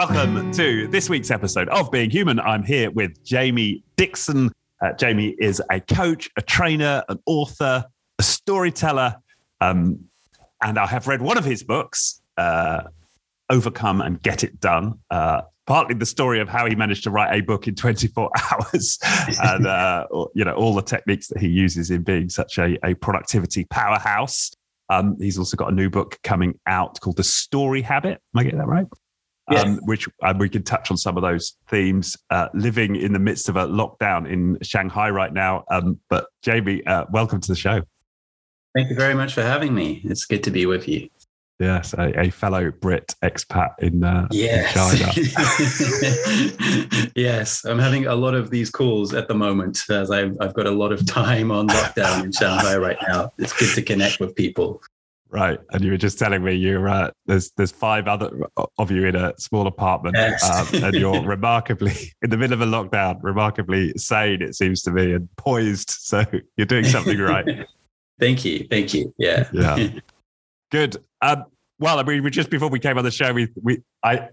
Welcome to this week's episode of Being Human. I'm here with Jamie Dixon. Uh, Jamie is a coach, a trainer, an author, a storyteller, um, and I have read one of his books, uh, Overcome and Get It Done. Uh, partly the story of how he managed to write a book in 24 hours, and uh, you know all the techniques that he uses in being such a, a productivity powerhouse. Um, he's also got a new book coming out called The Story Habit. Am I getting that right? Yeah. Um, which um, we can touch on some of those themes. Uh, living in the midst of a lockdown in Shanghai right now. Um, but Jamie, uh, welcome to the show. Thank you very much for having me. It's good to be with you. Yes, a, a fellow Brit expat in, uh, in China. yes, I'm having a lot of these calls at the moment as I've, I've got a lot of time on lockdown in Shanghai right now. It's good to connect with people. Right, and you were just telling me you're uh, there's there's five other of you in a small apartment, Yes. um, and you're remarkably in the middle of a lockdown, remarkably sane it seems to me, and poised. So you're doing something right. Thank you. Thank you. Yeah. Yeah. Good. Um, well, I mean, we just before we came on the show, we we I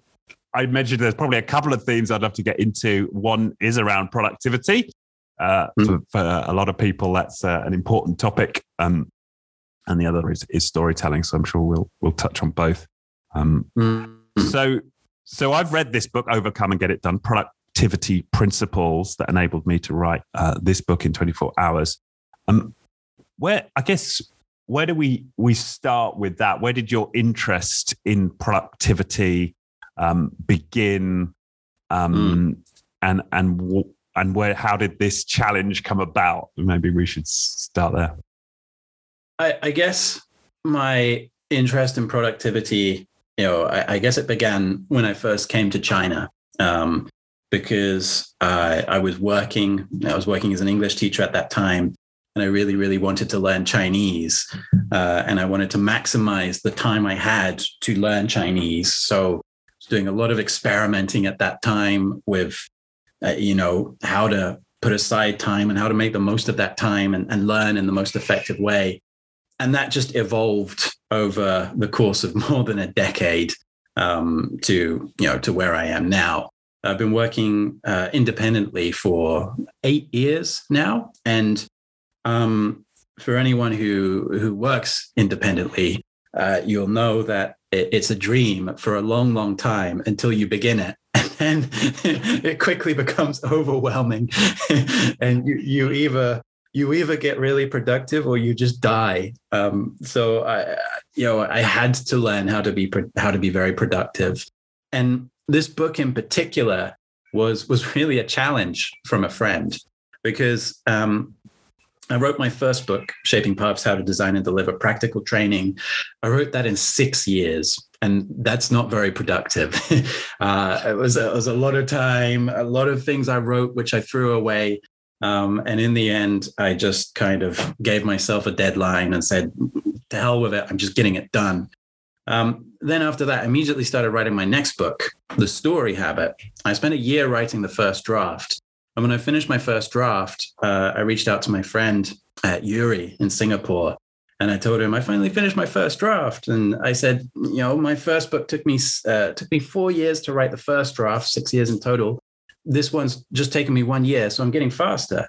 I mentioned there's probably a couple of themes I'd love to get into. One is around productivity. Uh, Mm. for, for a lot of people, that's uh, an important topic, um, and the other is, is storytelling. So I'm sure we'll we'll touch on both. Um, Mm. so so I've read this book, Overcome and Get It Done: Productivity Principles that enabled me to write uh, this book in 24 hours. Um, where I guess where do we we start with that? Where did your interest in productivity um, begin? Um, And and w- and where how did this challenge come about? Maybe we should start there. I, I guess my interest in productivity, you know, I, I guess it began when I first came to China. Um, because I, I was working, I was working as an English teacher at that time, and I really, really wanted to learn Chinese. Uh, and I wanted to maximize the time I had to learn Chinese. So I was doing a lot of experimenting at that time with, uh, you know, how to put aside time and how to make the most of that time and, and learn in the most effective way. And that just evolved over the course of more than a decade um, to, you know, to where I am now. I've been working uh, independently for eight years now, and um, for anyone who who works independently, uh, you'll know that it, it's a dream for a long, long time until you begin it, and then it quickly becomes overwhelming, and you you either you either get really productive or you just die. Um, so I, you know, I had to learn how to be how to be very productive, and this book in particular was was really a challenge from a friend because um, I wrote my first book, Shaping Paths: How to Design and Deliver Practical Training. I wrote that in six years, and that's not very productive. uh, it was it was a lot of time, a lot of things I wrote which I threw away. Um, and in the end, I just kind of gave myself a deadline and said, "To hell with it! I'm just getting it done." Um, then after that, I immediately started writing my next book, The Story Habit. I spent a year writing the first draft. And when I finished my first draft, uh, I reached out to my friend at Yuri in Singapore. And I told him I finally finished my first draft. And I said, you know, my first book took me uh, took me four years to write the first draft, six years in total. This one's just taken me one year, so I'm getting faster.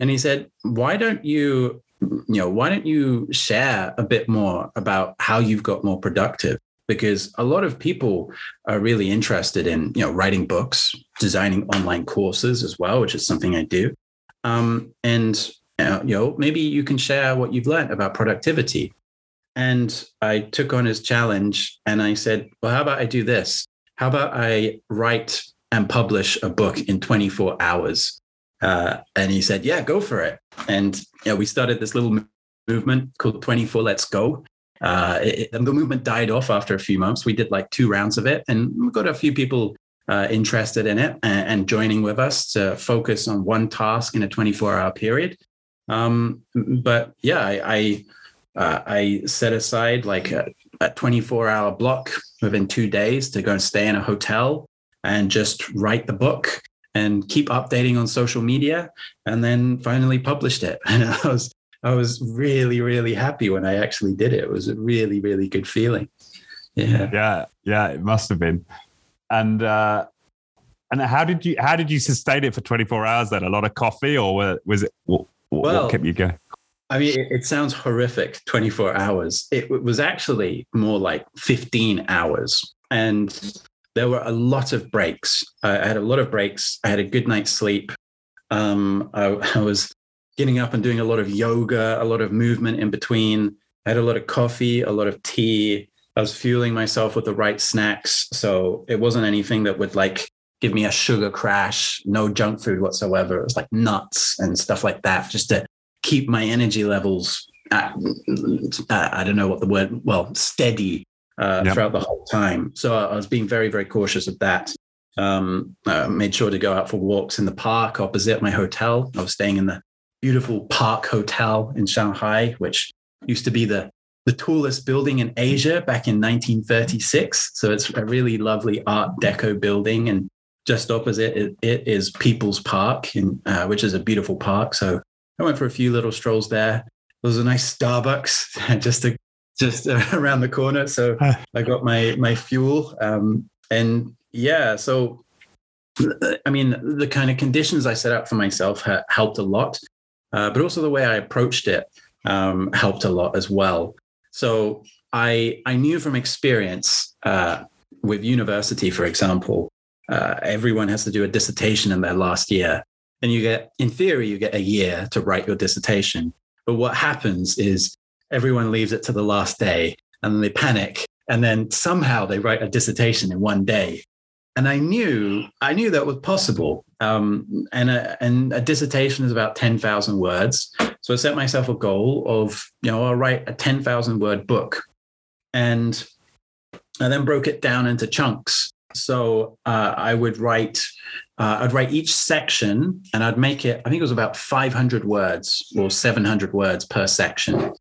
And he said, why don't you you know, why don't you share a bit more about how you've got more productive? Because a lot of people are really interested in, you know, writing books, designing online courses as well, which is something I do. Um, and uh, you know, maybe you can share what you've learned about productivity. And I took on his challenge and I said, well, how about I do this? How about I write and publish a book in 24 hours? Uh, and he said, yeah, go for it. And you know, we started this little movement called 24 Let's Go. Uh, it, the movement died off after a few months. We did like two rounds of it, and we got a few people uh, interested in it and, and, joining with us to focus on one task in a 24 hour period. Um, but yeah, I I, uh, I set aside like a, a 24 hour block within two days to go and stay in a hotel and just write the book and keep updating on social media and then finally published it and i was i was really really happy when i actually did it it was a really really good feeling yeah Yeah, yeah, it must have been. and uh, and how did you how did you sustain it for 24 hours? Then a lot of coffee, or was it what, well, what kept you going? I mean, it, sounds horrific. 24 hours. It was actually more like 15 hours, and there were a lot of breaks. I had a lot of breaks. I had a good night's sleep. Um, I, I was getting up and doing a lot of yoga, a lot of movement in between. I had a lot of coffee, a lot of tea. I was fueling myself with the right snacks. So it wasn't anything that would like give me a sugar crash, no junk food whatsoever. It was like nuts and stuff like that, just to keep my energy levels at, I don't know what the word, well, steady uh, yep. throughout the whole time. So I was being very, very cautious of that. Um, I made sure to go out for walks in the park opposite my hotel. I was staying in the beautiful Park Hotel in Shanghai, which used to be the the tallest building in Asia back in 1936. So it's a really lovely Art Deco building, and just opposite it, it is People's Park, in, uh, which is a beautiful park. So I went for a few little strolls there. There was a nice Starbucks just to, just around the corner. So I got my my fuel, um, and yeah. So I mean, the kind of conditions I set up for myself ha- helped a lot, uh, but also the way I approached it um, helped a lot as well. So I I knew from experience uh, with university, for example, uh, everyone has to do a dissertation in their last year, and you get in theory you get a year to write your dissertation. But what happens is everyone leaves it to the last day, and then they panic, and then somehow they write a dissertation in one day. And I knew I knew that was possible. Um, and a, and a dissertation is about ten thousand words. So I set myself a goal of, you know, I'll write a 10,000 word book. And I then broke it down into chunks. So uh, I would write, uh, I'd write each section and I'd make it, I think it was about 500 words or 700 words per section.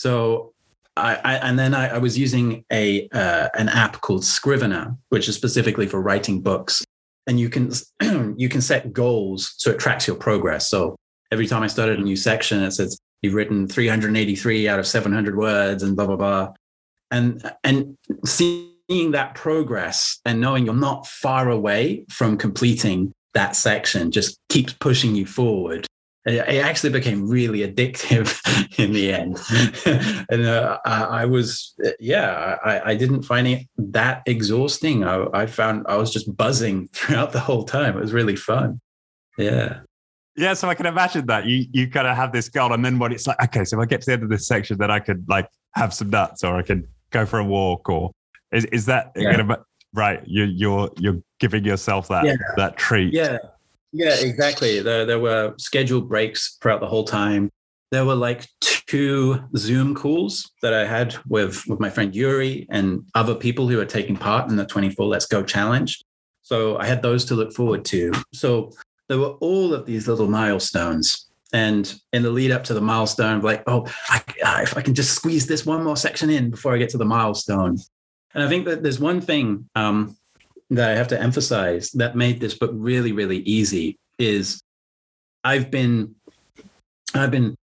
So I, I, and then I, I, was using a uh, an app called Scrivener, which is specifically for writing books. And you can you can set goals so it tracks your progress. So every time I started a new section, it says you've written 383 out of 700 words and blah blah blah, and and seeing that progress and knowing you're not far away from completing that section just keeps pushing you forward. It actually became really addictive in the end, and uh, I, was yeah I, I, didn't find it that exhausting. I, I found I was just buzzing throughout the whole time. It was really fun. Yeah. Yeah, so I can imagine that you you kind of have this goal, and then when it's like, okay, so if I get to the end of this section, then I could like have some nuts, or I can go for a walk, or is is that yeah. gonna, right? You you're you're giving yourself that yeah. that treat. Yeah, yeah, exactly. There there were scheduled breaks throughout the whole time. There were like two Zoom calls that I had with with my friend Yuri and other people who are taking part in the 24 Let's Go challenge. So I had those to look forward to. So there were all of these little milestones. And in the lead up to the milestone, like, oh, I, if I can just squeeze this one more section in before I get to the milestone. And I think that there's one thing um, that I have to emphasize that made this book really, really easy is I've been, I've been,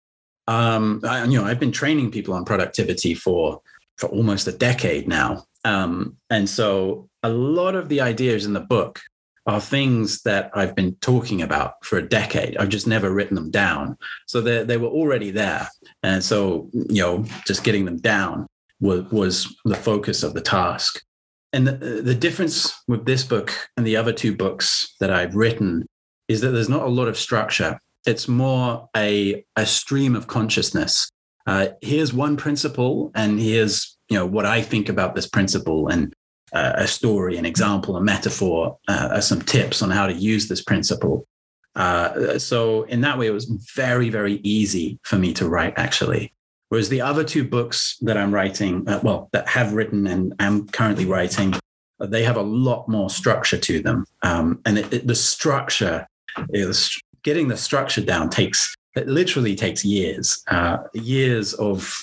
um, I, you know, I've been training people on productivity for for almost a decade now, um, and so a lot of the ideas in the book are things that I've been talking about for a decade. I've just never written them down. So they, they were already there. And so, you know, just getting them down was, was the focus of the task. And the, the difference with this book and the other two books that I've written is that there's not a lot of structure. It's more a, a stream of consciousness. Uh, here's one principle, and here's you know what I think about this principle, and uh, a story, an example, a metaphor, uh, some tips on how to use this principle. Uh, so in that way, it was very, very easy for me to write actually. Whereas the other two books that I'm writing, uh, well, that have written and am currently writing, uh, they have a lot more structure to them. Um, and it, it, the structure is getting the structure down takes it literally takes years, uh, years of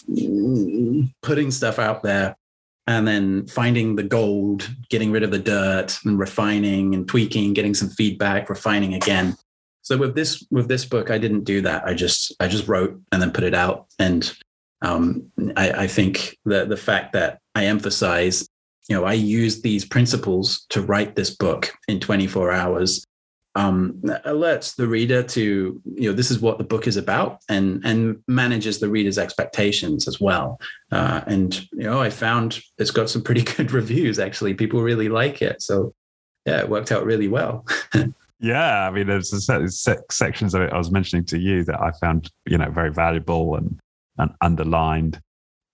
putting stuff out there, and then finding the gold, getting rid of the dirt and refining and tweaking, getting some feedback, refining again. So with this with this book, I didn't do that. I just I just wrote and then put it out. And um, I, I think the the fact that I emphasize you know, I used these principles to write this book in 24 hours. Um, alerts the reader to you know this is what the book is about and and manages the reader's expectations as well. Uh, and you know i found it's got some pretty good reviews actually. People really like it. So yeah it worked out really well. Yeah i mean there's sections of it i was mentioning to you that i found you know very valuable and and underlined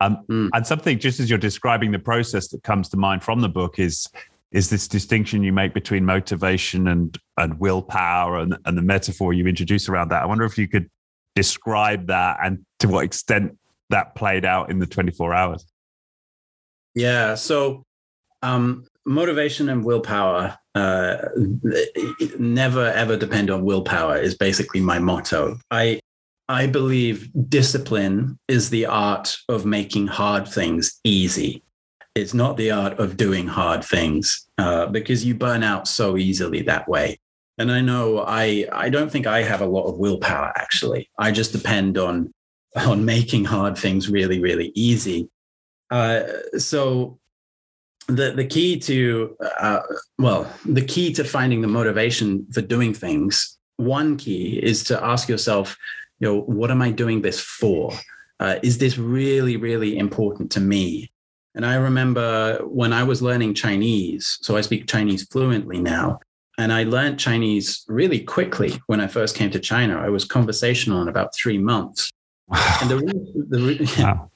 um, mm. And something, just as you're describing the process that comes to mind from the book, is is this distinction you make between motivation and and willpower, and and the metaphor you introduce around that. I wonder if you could describe that and to what extent that played out in the 24 hours. Yeah. So, um, motivation and willpower uh, never ever depend on willpower is basically my motto. I I believe discipline is the art of making hard things easy. It's not the art of doing hard things uh, because you burn out so easily that way. And I know I I don't think I have a lot of willpower actually. I just depend on on making hard things really really easy. Uh, so the the key to uh, well the key to finding the motivation for doing things one key is to ask yourself you know, what am I doing this for? Uh, is this really, really important to me? And I remember when I was learning Chinese, so I speak Chinese fluently now, and I learned Chinese really quickly when I first came to China. I was conversational in about three months. Wow. And the, the wow.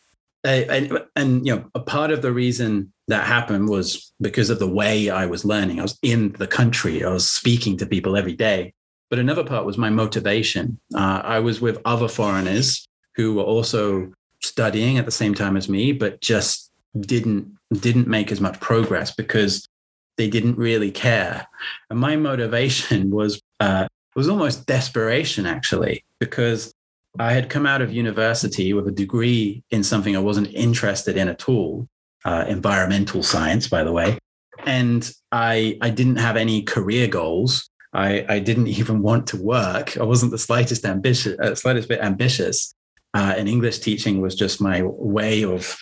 and, and you know, a part of the reason that happened was because of the way I was learning. I was in the country. I was speaking to people every day. But another part was my motivation. Uh, I was with other foreigners who were also studying at the same time as me, but just didn't didn't make as much progress because they didn't really care. And my motivation was uh, was almost desperation, actually, because I had come out of university with a degree in something I wasn't interested in at all, uh, environmental science, by the way, and I I didn't have any career goals. I, I didn't even want to work. I wasn't the slightest ambitious, uh, slightest bit ambitious. Uh, and English teaching was just my way of,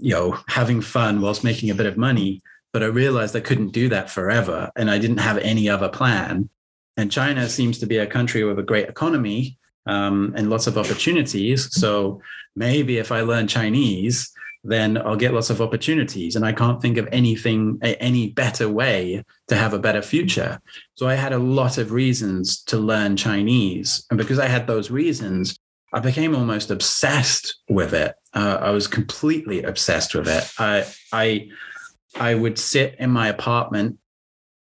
you know, having fun whilst making a bit of money. But I realized I couldn't do that forever, and I didn't have any other plan. And China seems to be a country with a great economy um, and lots of opportunities. So maybe if I learn Chinese, then I'll get lots of opportunities. And I can't think of anything, any better way to have a better future. So I had a lot of reasons to learn Chinese. And because I had those reasons, I became almost obsessed with it. Uh, I was completely obsessed with it. I, I, I would sit in my apartment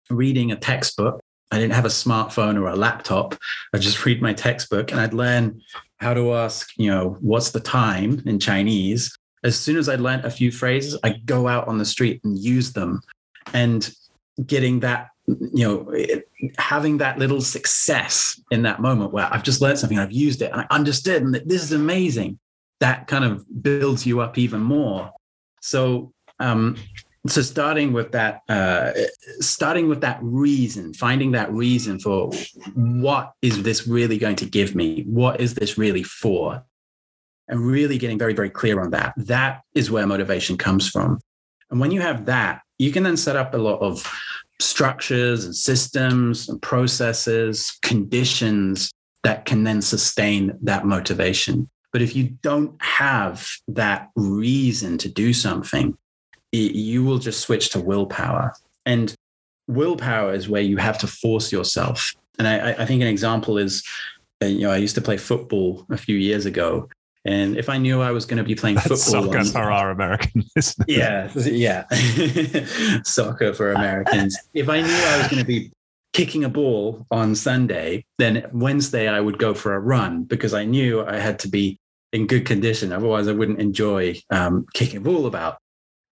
reading a textbook. I didn't have a smartphone or a laptop. I just read my textbook and I'd learn how to ask, you know, what's the time in Chinese? As soon as I learned a few phrases, I go out on the street and use them. And getting that, you know, having that little success in that moment where I've just learned something, I've used it, and I understood, and this is amazing. That kind of builds you up even more. So, um, so starting with that, uh, starting with that reason, finding that reason for what is this really going to give me? What is this really for? And really getting very, very clear on that. That is where motivation comes from. And when you have that, you can then set up a lot of structures and systems and processes, conditions that can then sustain that motivation. But if you don't have that reason to do something, you will just switch to willpower. And willpower is where you have to force yourself. And I, I think an example is, uh, you know, I used to play football a few years ago, and if I knew I was going to be playing That's football, soccer for our American listeners. Yeah, yeah, soccer for Americans. if I knew I was going to be kicking a ball on Sunday, then Wednesday I would go for a run because I knew I had to be in good condition. Otherwise, I wouldn't enjoy um, kicking a ball about.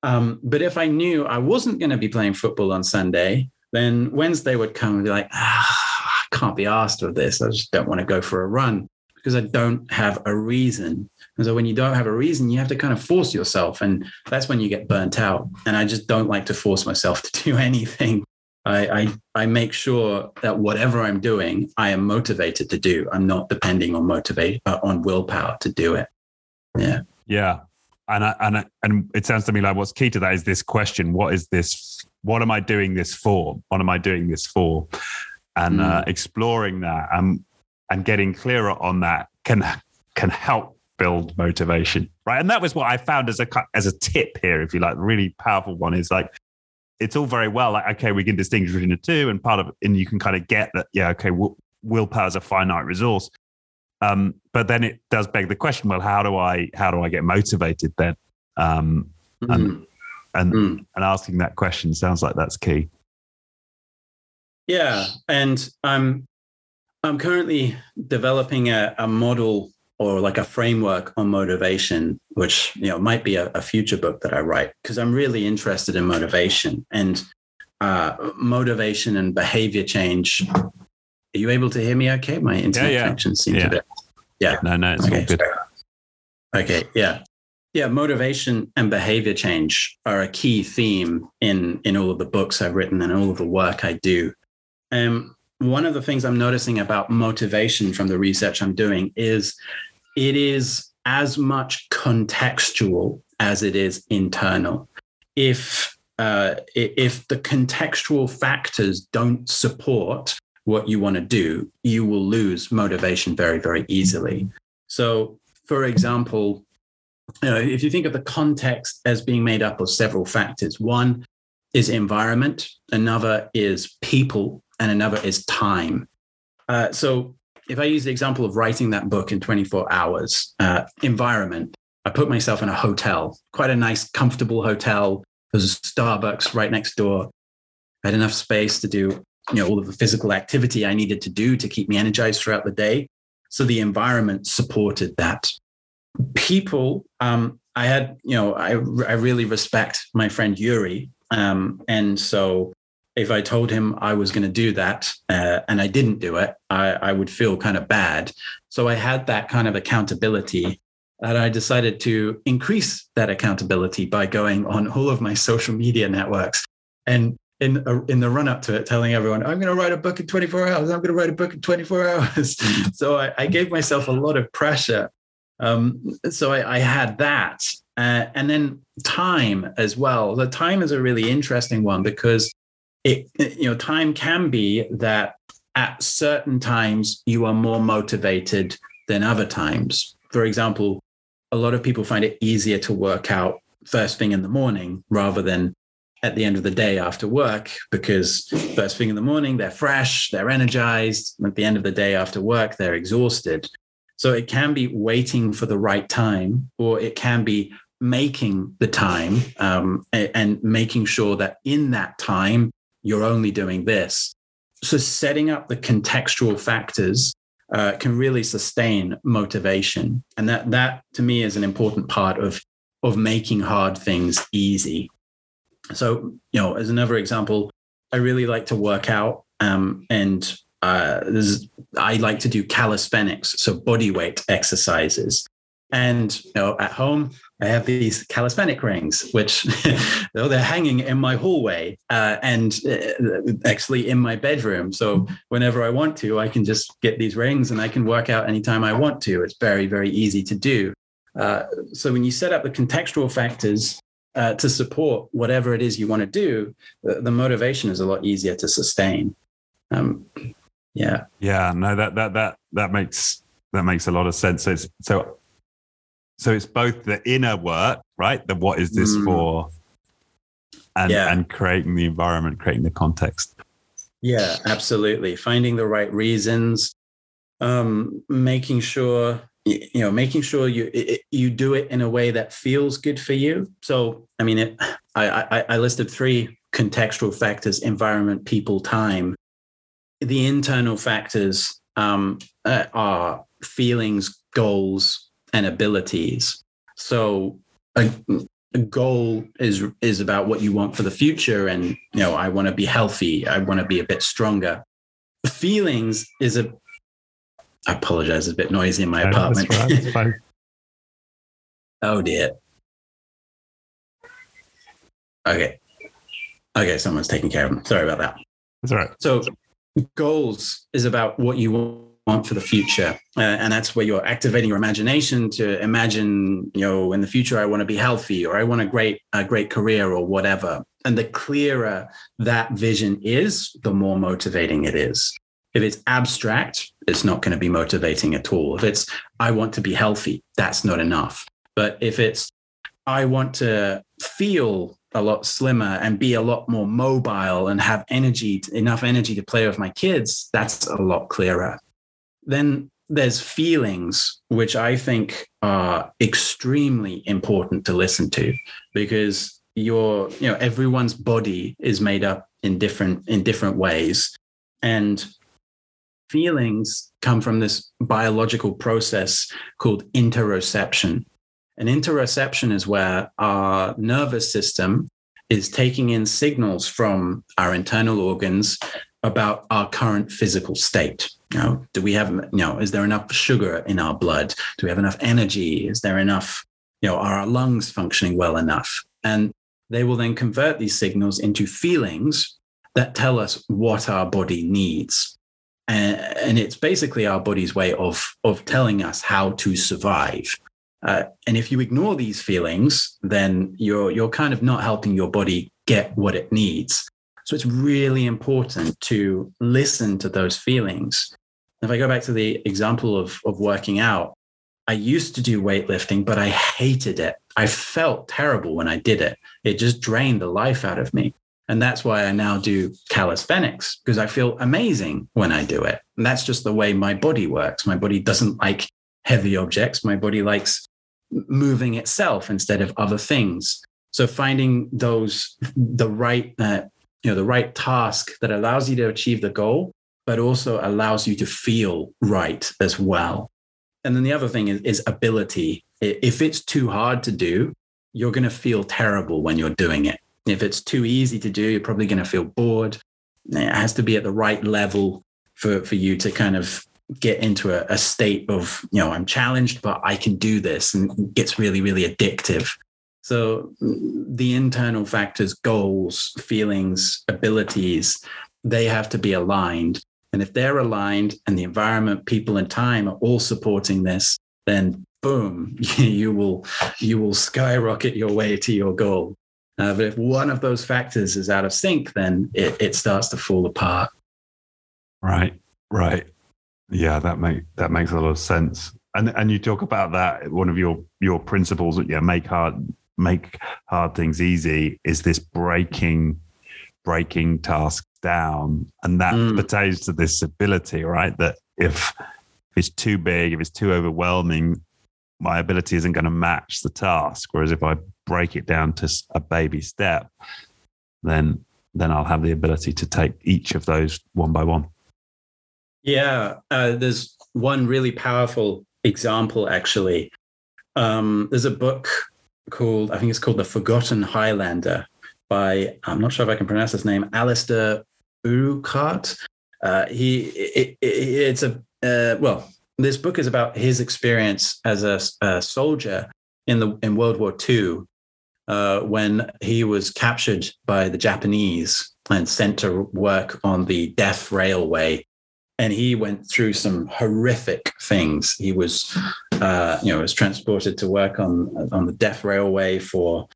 Um, but if I knew I wasn't going to be playing football on Sunday, then Wednesday would come and be like, ah, I can't be asked with this. I just don't want to go for a run because I don't have a reason. And so when you don't have a reason, you have to kind of force yourself. And that's when you get burnt out. And I just don't like to force myself to do anything. I, I, I make sure that whatever I'm doing, I am motivated to do. I'm not depending on motivate uh, on willpower to do it. Yeah. Yeah. and I, and I, and it sounds to me like what's key to that is this question: What is this? What am I doing this for? What am I doing this for? And uh, exploring that and and getting clearer on that can can help build motivation, right? And that was what I found as a as a tip here, if you like, really powerful one is like it's all very well like okay we can distinguish between the two and part of and you can kind of get that yeah okay willpower is a finite resource um, but then it does beg the question well how do i how do i get motivated then um, mm-hmm. and and mm. and asking that question sounds like that's key yeah and i'm i'm currently developing a, a model or like a framework on motivation, which you know might be a, a future book that I write because I'm really interested in motivation and uh, motivation and behavior change. Are you able to hear me? Okay, my internet yeah, yeah. connection seems yeah. a bit. Yeah. No, no, it's okay. all good. Okay. Yeah. Yeah, motivation and behavior change are a key theme in in all of the books I've written and all of the work I do. Um, one of the things I'm noticing about motivation from the research I'm doing is it is as much contextual as it is internal. If uh, if the contextual factors don't support what you want to do, you will lose motivation very, very easily. So, for example, you know, if you think of the context as being made up of several factors, one is environment, another is people, and another is time. Uh, so, if I use the example of writing that book in 24 hours, uh, environment, I put myself in a hotel, quite a nice, comfortable hotel. There's a Starbucks right next door. I had enough space to do, you know, all of the physical activity I needed to do to keep me energized throughout the day. So the environment supported that. People, um, I had, you know, I, I really respect my friend Yuri. Um, and so if I told him I was going to do that uh, and I didn't do it, I, I would feel kind of bad. So I had that kind of accountability and I decided to increase that accountability by going on all of my social media networks and in in the run up to it, telling everyone, I'm going to write a book in 24 hours. I'm going to write a book in 24 hours. so I, I, gave myself a lot of pressure. Um, so I, I, had that. Uh, and then time as well. The time is a really interesting one because it, you know, time can be that at certain times you are more motivated than other times. For example, a lot of people find it easier to work out first thing in the morning rather than at the end of the day after work because first thing in the morning they're fresh, they're energized. At the end of the day after work, they're exhausted. So it can be waiting for the right time, or it can be making the time um, and, and making sure that in that time you're only doing this. So setting up the contextual factors uh, can really sustain motivation, and that that to me is an important part of of making hard things easy. So you know, as another example, I really like to work out, um, and uh, I like to do calisthenics, so body weight exercises. And you know, at home, I have these calisthenic rings, which though they're hanging in my hallway uh, and uh, actually in my bedroom. So whenever I want to, I can just get these rings and I can work out anytime I want to. It's very, very easy to do. Uh, so when you set up the contextual factors uh, to support whatever it is you want to do, the, the motivation is a lot easier to sustain. Um, yeah. Yeah. No, that that that that makes that makes a lot of sense. So, so so it's both the inner work, right? The what is this mm. for? And yeah. and creating the environment, creating the context. Yeah, absolutely. Finding the right reasons, um, making sure you know, making sure you it, you do it in a way that feels good for you. So, I mean, it, I, I I listed three contextual factors: environment, people, time. The internal factors um, uh, are feelings, goals, and abilities. So a, a, goal is is about what you want for the future, and you know, I want to be healthy. I want to be a bit stronger. Feelings is a. I apologize. It's a bit noisy in my no, apartment. That's right. oh dear. Okay. Okay, someone's taking care of them. Sorry about that. That's all right. So goals is about what you want for the future. Uh, and that's where you're activating your imagination to imagine, you know, in the future, I want to be healthy or I want a great, a great career or whatever. And the clearer that vision is, the more motivating it is. If it's abstract, it's not going to be motivating at all. If it's, I want to be healthy, that's not enough. But if it's, I want to feel a lot slimmer and be a lot more mobile and have energy, enough energy to play with my kids, that's a lot clearer. Then there's feelings, which I think are extremely important to listen to because your, you know, everyone's body is made up in different in different ways. And feelings come from this biological process called interoception. An interoception is where our nervous system is taking in signals from our internal organs about our current physical state. You know, do we have, you know, is there enough sugar in our blood? Do we have enough energy? Is there enough, you know, are our lungs functioning well enough? And they will then convert these signals into feelings that tell us what our body needs. And, and it's basically our body's way of, of telling us how to survive. Uh, and if you ignore these feelings, then you're you're kind of not helping your body get what it needs. So it's really important to listen to those feelings. If I go back to the example of, of working out, I used to do weightlifting, but I hated it. I felt terrible when I did it. It just drained the life out of me. And that's why I now do calisthenics because I feel amazing when I do it. And that's just the way my body works. My body doesn't like heavy objects. My body likes moving itself instead of other things. So finding those the right uh, you know the right task that allows you to achieve the goal, but also allows you to feel right as well. And then the other thing is, is ability. If it's too hard to do, you're going to feel terrible when you're doing it. If it's too easy to do, you're probably going to feel bored. It has to be at the right level for, for you to kind of get into a, a, state of you know i'm challenged but i can do this and it gets really really addictive so the internal factors goals feelings abilities they have to be aligned. And if they're aligned and the environment people and time are all supporting this then boom you will you will skyrocket your way to your goal. Uh, but if one of those factors is out of sync then it, it starts to fall apart. Right right. Yeah, that make that makes a lot of sense. And and you talk about that one of your your principles that yeah make hard make hard things easy is this breaking breaking tasks down and that mm. pertains to this ability right that if, it's too big if it's too overwhelming my ability isn't going to match the task whereas if i break it down to a baby step then then i'll have the ability to take each of those one by one yeah, uh, there's one really powerful example actually. Um, there's a book called, I think it's called The Forgotten Highlander by, I'm not sure if I can pronounce his name, Alistair Urquhart. Uh, he, it, it, it's a, uh, well, this book is about his experience as a, a soldier in the in World War II uh, when he was captured by the Japanese and sent to work on the Death Railway and he went through some horrific things. He was, uh, you know, was transported to work on on the Death Railway for,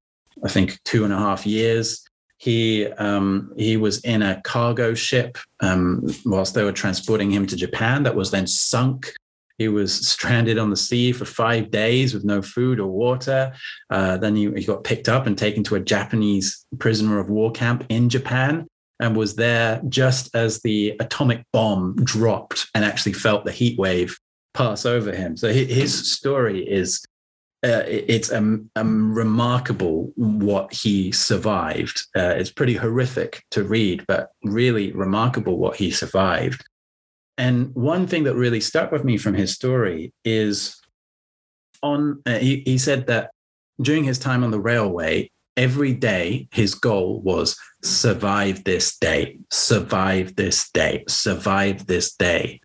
I think, two and a half years. He um, he was in a cargo ship um, whilst they were transporting him to Japan. That was then sunk. He was stranded on the sea for five days with no food or water. Uh, then he, he got picked up and taken to a Japanese prisoner of war camp in Japan and was there just as the atomic bomb dropped and actually felt the heat wave pass over him. So his story is uh, it's um, um, remarkable what he survived. Uh, it's pretty horrific to read, but really remarkable what he survived. And one thing that really stuck with me from his story is on, uh, he, he said that during his time on the railway, every day his goal was survive this day, survive this day, survive this day.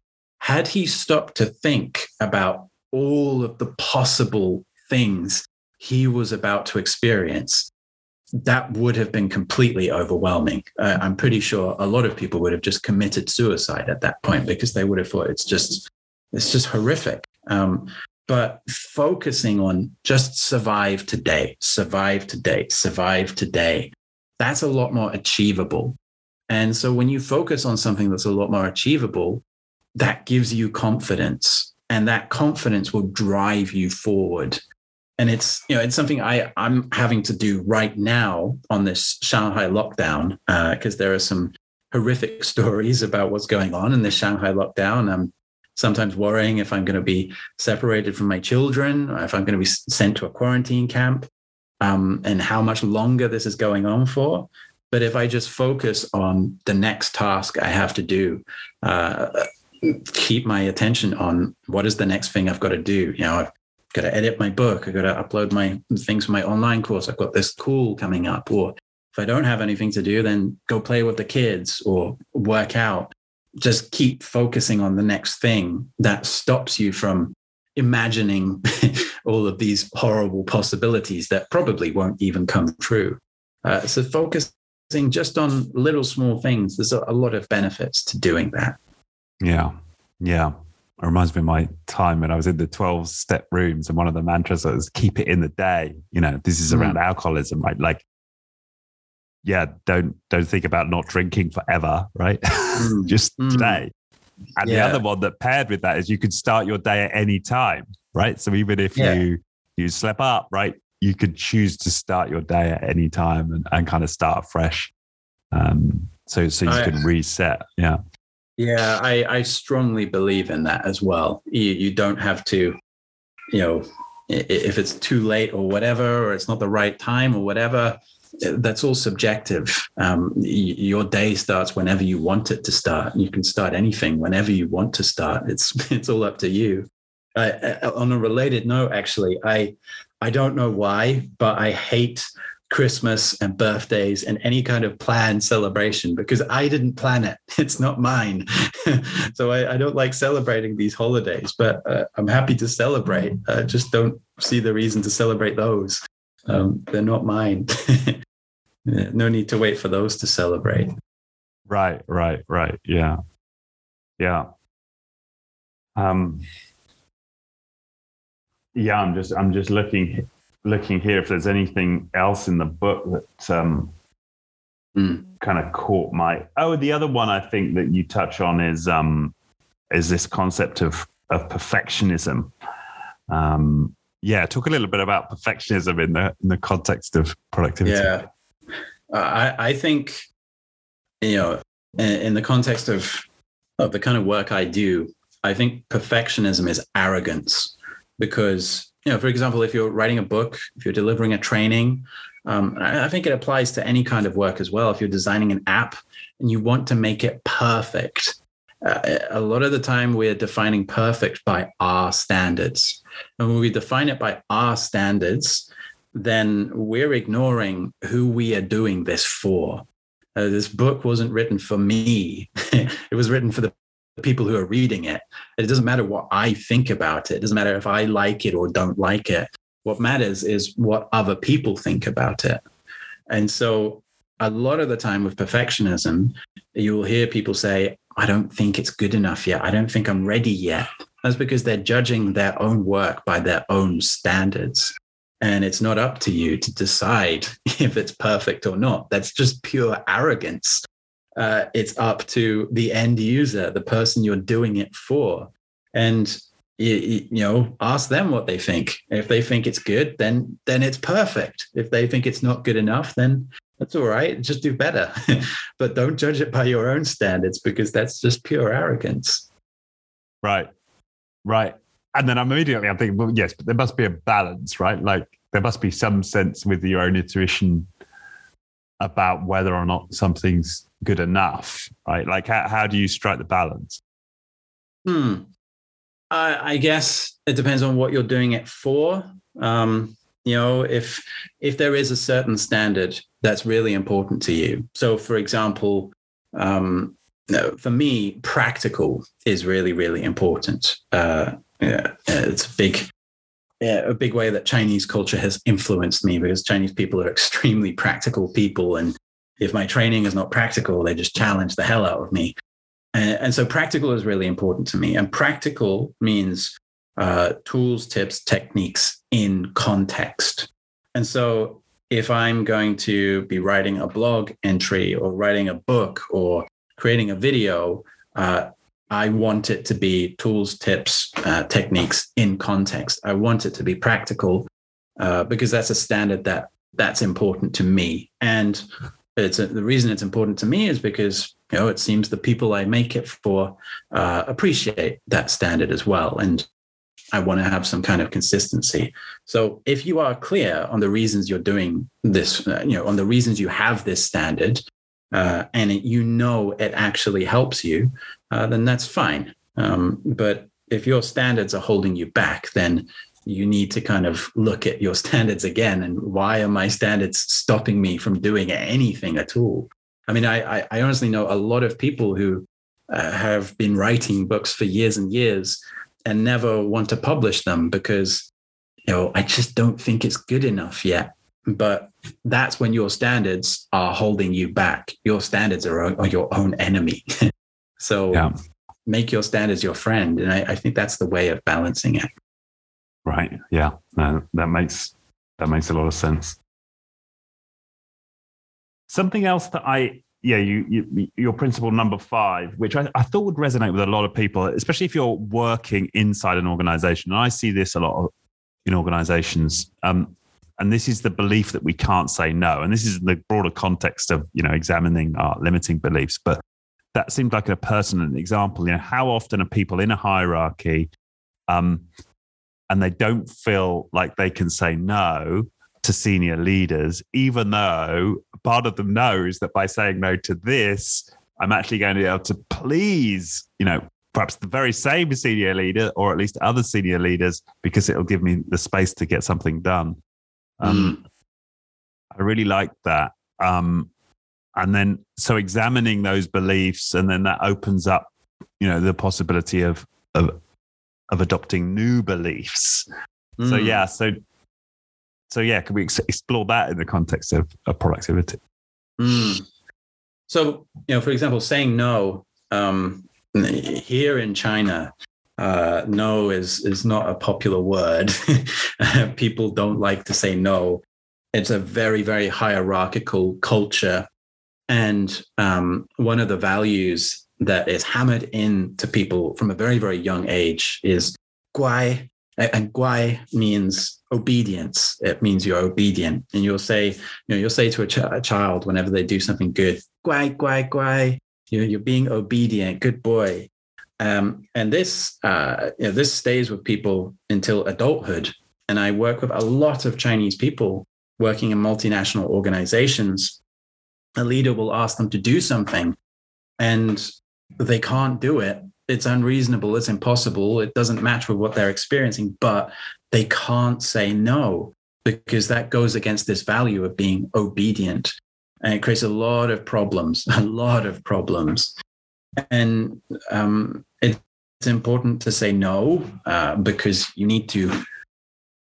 Had he stopped to think about all of the possible things he was about to experience, that would have been completely overwhelming. Uh, I'm pretty sure a lot of people would have just committed suicide at that point because they would have thought it's just it's just horrific. Um, but focusing on just survive today, survive today, survive today, that's a lot more achievable. And so when you focus on something that's a lot more achievable, that gives you confidence and that confidence will drive you forward. And it's, you know, it's something I, I'm having to do right now on this Shanghai lockdown, because uh, there are some horrific stories about what's going on in the Shanghai lockdown. I'm sometimes worrying if I'm going to be separated from my children, if I'm going to be sent to a quarantine camp, um, and how much longer this is going on for. But if I just focus on the next task I have to do, uh, keep my attention on what is the next thing I've got to do. You know, I've got to edit my book. I've got to upload my things for my online course. I've got this call coming up. Or if I don't have anything to do, then go play with the kids or work out. Just keep focusing on the next thing that stops you from imagining all of these horrible possibilities that probably won't even come true. Uh, so focusing just on little small things, there's a, a lot of benefits to doing that. Yeah. Yeah. It reminds me of my time when I was in the 12 step rooms and one of the mantras was keep it in the day. You know, this is around mm. alcoholism, right? Like, yeah, don't don't think about not drinking forever, right? Mm. Just mm. today. And yeah. the other one that paired with that is you could start your day at any time, right? So even if yeah. you you slept up, right, you could choose to start your day at any time and, and kind of start fresh. Um, so so you I, can reset. Yeah. Yeah, I, I strongly believe in that as well. You, you don't have to, you know, if it's too late or whatever, or it's not the right time or whatever, that's all subjective. Um, your day starts whenever you want it to start. You can start anything whenever you want to start. It's it's all up to you. On a related note, actually, I I don't know why, but I hate Christmas and birthdays and any kind of planned celebration because I didn't plan it. It's not mine. so I, I, don't like celebrating these holidays, but uh, I'm happy to celebrate. I just don't see the reason to celebrate those. Um, they're not mine. no need to wait for those to celebrate. Right, right, right. Yeah. Yeah. Um, yeah, I'm just I'm just looking looking here if there's anything else in the book that um, mm. kind of caught my. Oh, the other one I think that you touch on is um, is this concept of of perfectionism. Um, yeah, talk a little bit about perfectionism in the in the context of productivity. Yeah, I, I think you know in, in the context of of the kind of work I do, I think perfectionism is arrogance because you know, for example, if you're writing a book, if you're delivering a training, um, I think it applies to any kind of work as well. If you're designing an app and you want to make it perfect, uh, a lot of the time we're defining perfect by our standards. And when we define it by our standards, then we're ignoring who we are doing this for. Uh, this book wasn't written for me, it was written for the people who are reading it. It doesn't matter what I think about it. It doesn't matter if I like it or don't like it. What matters is what other people think about it. And so, a lot of the time with perfectionism, you will hear people say, I don't think it's good enough yet. I don't think I'm ready yet. That's because they're judging their own work by their own standards. And it's not up to you to decide if it's perfect or not. That's just pure arrogance uh, it's up to the end user, the person you're doing it for. And you, you, know, ask them what they think. If they think it's good, then then it's perfect. If they think it's not good enough, then that's all right. Just do better. but don't judge it by your own standards because that's just pure arrogance. Right. Right. And then I'm immediately I'm thinking, well, yes, but there must be a balance, right? Like there must be some sense with your own intuition about whether or not something's good enough, right? Like, how, how do you strike the balance? Hmm. I, I guess it depends on what you're doing it for. Um, you know, if if there is a certain standard that's really important to you. So, for example, um, for me, practical is really, really important. Uh, yeah, it's a big, yeah, a big way that Chinese culture has influenced me because Chinese people are extremely practical people, and if my training is not practical, they just challenge the hell out of me. And, and so practical is really important to me. And practical means uh, tools, tips, techniques in context. And so if I'm going to be writing a blog entry or writing a book or creating a video, uh, I want it to be tools, tips, uh, techniques in context. I want it to be practical uh, because that's a standard that that's important to me. And it's a, the reason it's important to me is because you know it seems the people I make it for uh, appreciate that standard as well, and I want to have some kind of consistency. So if you are clear on the reasons you're doing this, uh, you know, on the reasons you have this standard, uh, and it, you know it actually helps you, uh, then that's fine. Um, but if your standards are holding you back, then you need to kind of look at your standards again and why are my standards stopping me from doing anything at all? I mean, I, I honestly know a lot of people who uh, have been writing books for years and years and never want to publish them because, you know, I just don't think it's good enough yet. But that's when your standards are holding you back. Your standards are, are your own enemy. so yeah. make your standards your friend. And I, I think that's the way of balancing it. Right. Yeah. No, that makes that makes a lot of sense. Something else that I yeah, you, you your principle number five, which I, I, thought would resonate with a lot of people, especially if you're working inside an organization. And I see this a lot in organizations. Um, and this is the belief that we can't say no. And this is the broader context of you know examining our limiting beliefs. But that seemed like a personal example. You know, how often are people in a hierarchy um, and they don't feel like they can say no to senior leaders, even though part of them knows that by saying no to this, I'm actually going to be able to please, you know, perhaps the very same senior leader or at least other senior leaders because it'll give me the space to get something done. Um, mm. I really like that. Um, and then, so examining those beliefs, and then that opens up, you know, the possibility of, of of adopting new beliefs. Mm. So hmm. yeah, so so yeah, can we ex- explore that in the context of, of productivity? Mm. So you know, for example, saying no um, here in China, uh, no is is not a popular word. People don't like to say no. It's a very very hierarchical culture, and um, one of the values that is hammered into people from a very, very young age is guai. And guai means obedience. It means you're obedient. And you'll say, you know, you'll say to a, ch- a child whenever they do something good, guai, guai, guai, you know, you're being obedient, good boy. Um, and this, uh, you know, this stays with people until adulthood. And I work with a lot of Chinese people working in multinational organizations. A leader will ask them to do something, and they can't do it. It's unreasonable. It's impossible. It doesn't match with what they're experiencing, but they can't say no because that goes against this value of being obedient. And it creates a lot of problems, a lot of problems. And um, it's important to say no uh, because you need to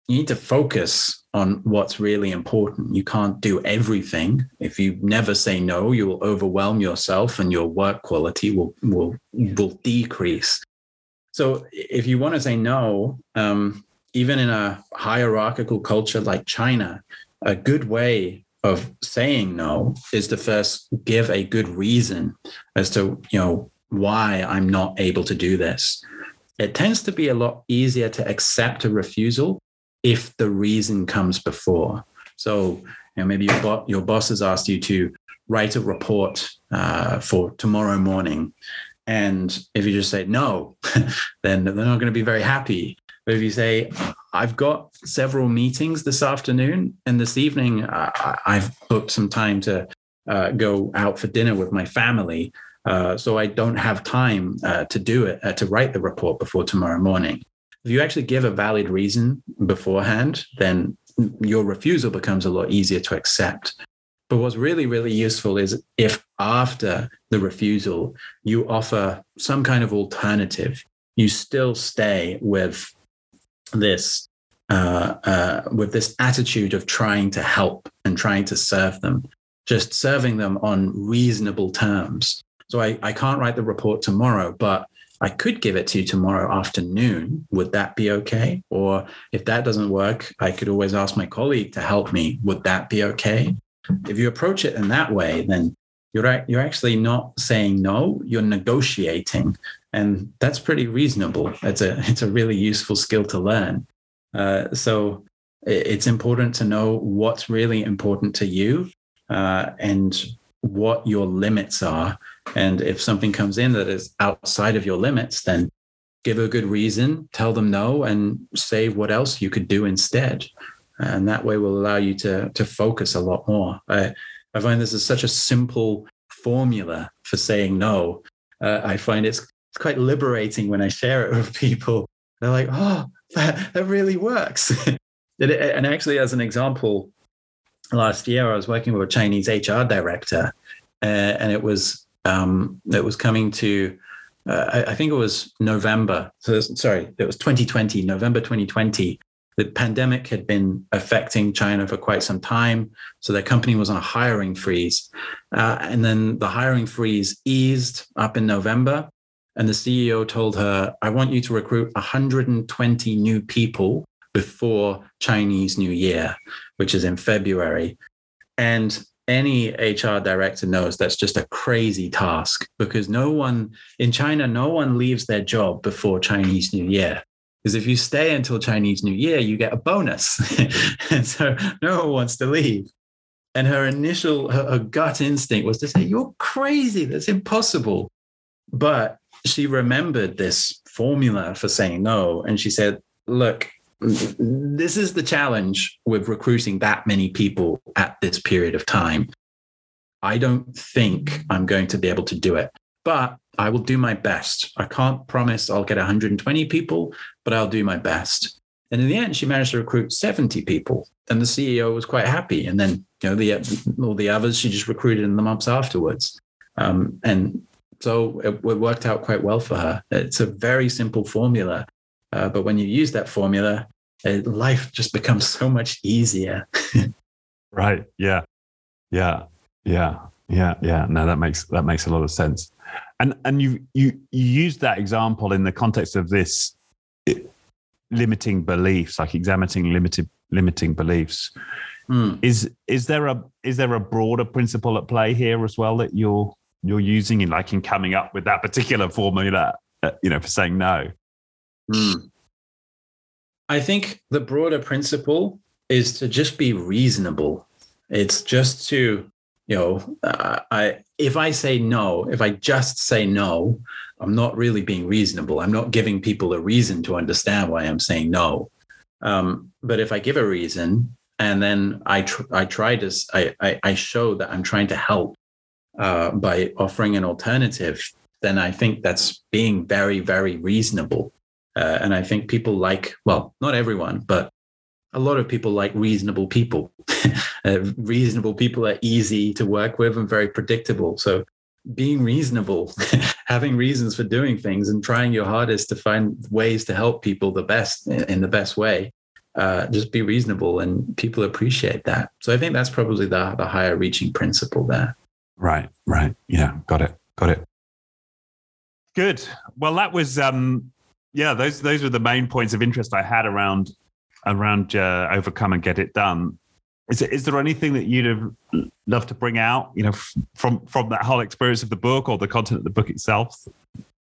you need to focus on what's really important. You can't do everything. If you never say no, you will overwhelm yourself and your work quality will will will decrease. So if you want to say no, um, even in a hierarchical culture like China, a good way of saying no is to first give a good reason as to you know why I'm not able to do this. It tends to be a lot easier to accept a refusal if the reason comes before. So, you know, maybe your, bo- your boss has asked you to write a report uh, for tomorrow morning. And if you just say no, then they're not going to be very happy. But if you say, I've got several meetings this afternoon and this evening, uh, I've booked some time to uh, go out for dinner with my family. Uh, so I don't have time uh, to do it, uh, to write the report before tomorrow morning. If you actually give a valid reason beforehand, then your refusal becomes a lot easier to accept. But what's really, really useful is if after the refusal, you offer some kind of alternative, you still stay with this uh, uh, with this attitude of trying to help and trying to serve them, just serving them on reasonable terms. So I, I can't write the report tomorrow, but I could give it to you tomorrow afternoon. Would that be okay? Or if that doesn't work, I could always ask my colleague to help me. Would that be okay? If you approach it in that way, then you're you're actually not saying no. You're negotiating, and that's pretty reasonable. It's a it's a really useful skill to learn. Uh, so it's important to know what's really important to you uh, and what your limits are. And if something comes in that is outside of your limits, then give a good reason, tell them no, and say what else you could do instead. And that way will allow you to, to focus a lot more. I, I find this is such a simple formula for saying no. Uh, I find it's, it's quite liberating when I share it with people. They're like, oh, that, that really works. and actually, as an example, last year I was working with a Chinese HR director, uh, and it was um, was coming to uh, I, I, think it was November. So sorry, it was 2020, November 2020. The pandemic had been affecting China for quite some time, so their company was on a hiring freeze, uh, and then the hiring freeze eased up in November. And the CEO told her, I want you to recruit 120 new people before Chinese New Year, which is in February. And any HR director knows that's just a crazy task because no one in China, no one leaves their job before Chinese New Year. Because if you stay until Chinese New Year, you get a bonus. and so no one wants to leave. And her initial, her, her gut instinct was to say, You're crazy. That's impossible. But she remembered this formula for saying no. And she said, Look, this is the challenge with recruiting that many people at this period of time. I don't think I'm going to be able to do it, but I will do my best. I can't promise I'll get 120 people, but I'll do my best. And in the end, she managed to recruit 70 people, and the CEO was quite happy. And then, you know, the all the others she just recruited in the months afterwards. Um, and so it, it worked out quite well for her. It's a very simple formula uh, but when you use that formula, uh, life just becomes so much easier. right. Yeah. Yeah. Yeah. Yeah. Yeah. No, that makes that makes a lot of sense. And and you you you used that example in the context of this it, limiting beliefs, like examining limited limiting beliefs. Mm. Is is there a is there a broader principle at play here as well that you're you're using in like in coming up with that particular formula, uh, you know, for saying no? Mm. I think the broader principle is to just be reasonable. It's just to, you know, uh, I if I say no, if I just say no, I'm not really being reasonable. I'm not giving people a reason to understand why I'm saying no. Um, but if I give a reason and then I tr- I try to I, I, I show that I'm trying to help uh, by offering an alternative, then I think that's being very very reasonable. Uh, and I think people like, well, not everyone, but a lot of people like reasonable people. uh, reasonable people are easy to work with and very predictable. So being reasonable, having reasons for doing things and trying your hardest to find ways to help people the best in the best way. Uh, just be reasonable and people appreciate that. So I think that's probably the, the higher reaching principle there. Right, right. Yeah, got it. Got it. Good. Well, that was um, yeah, those those were the main points of interest I had around around uh, overcome and get it done. Is, is there anything that you'd have loved to bring out, you know, from from that whole experience of the book or the content of the book itself?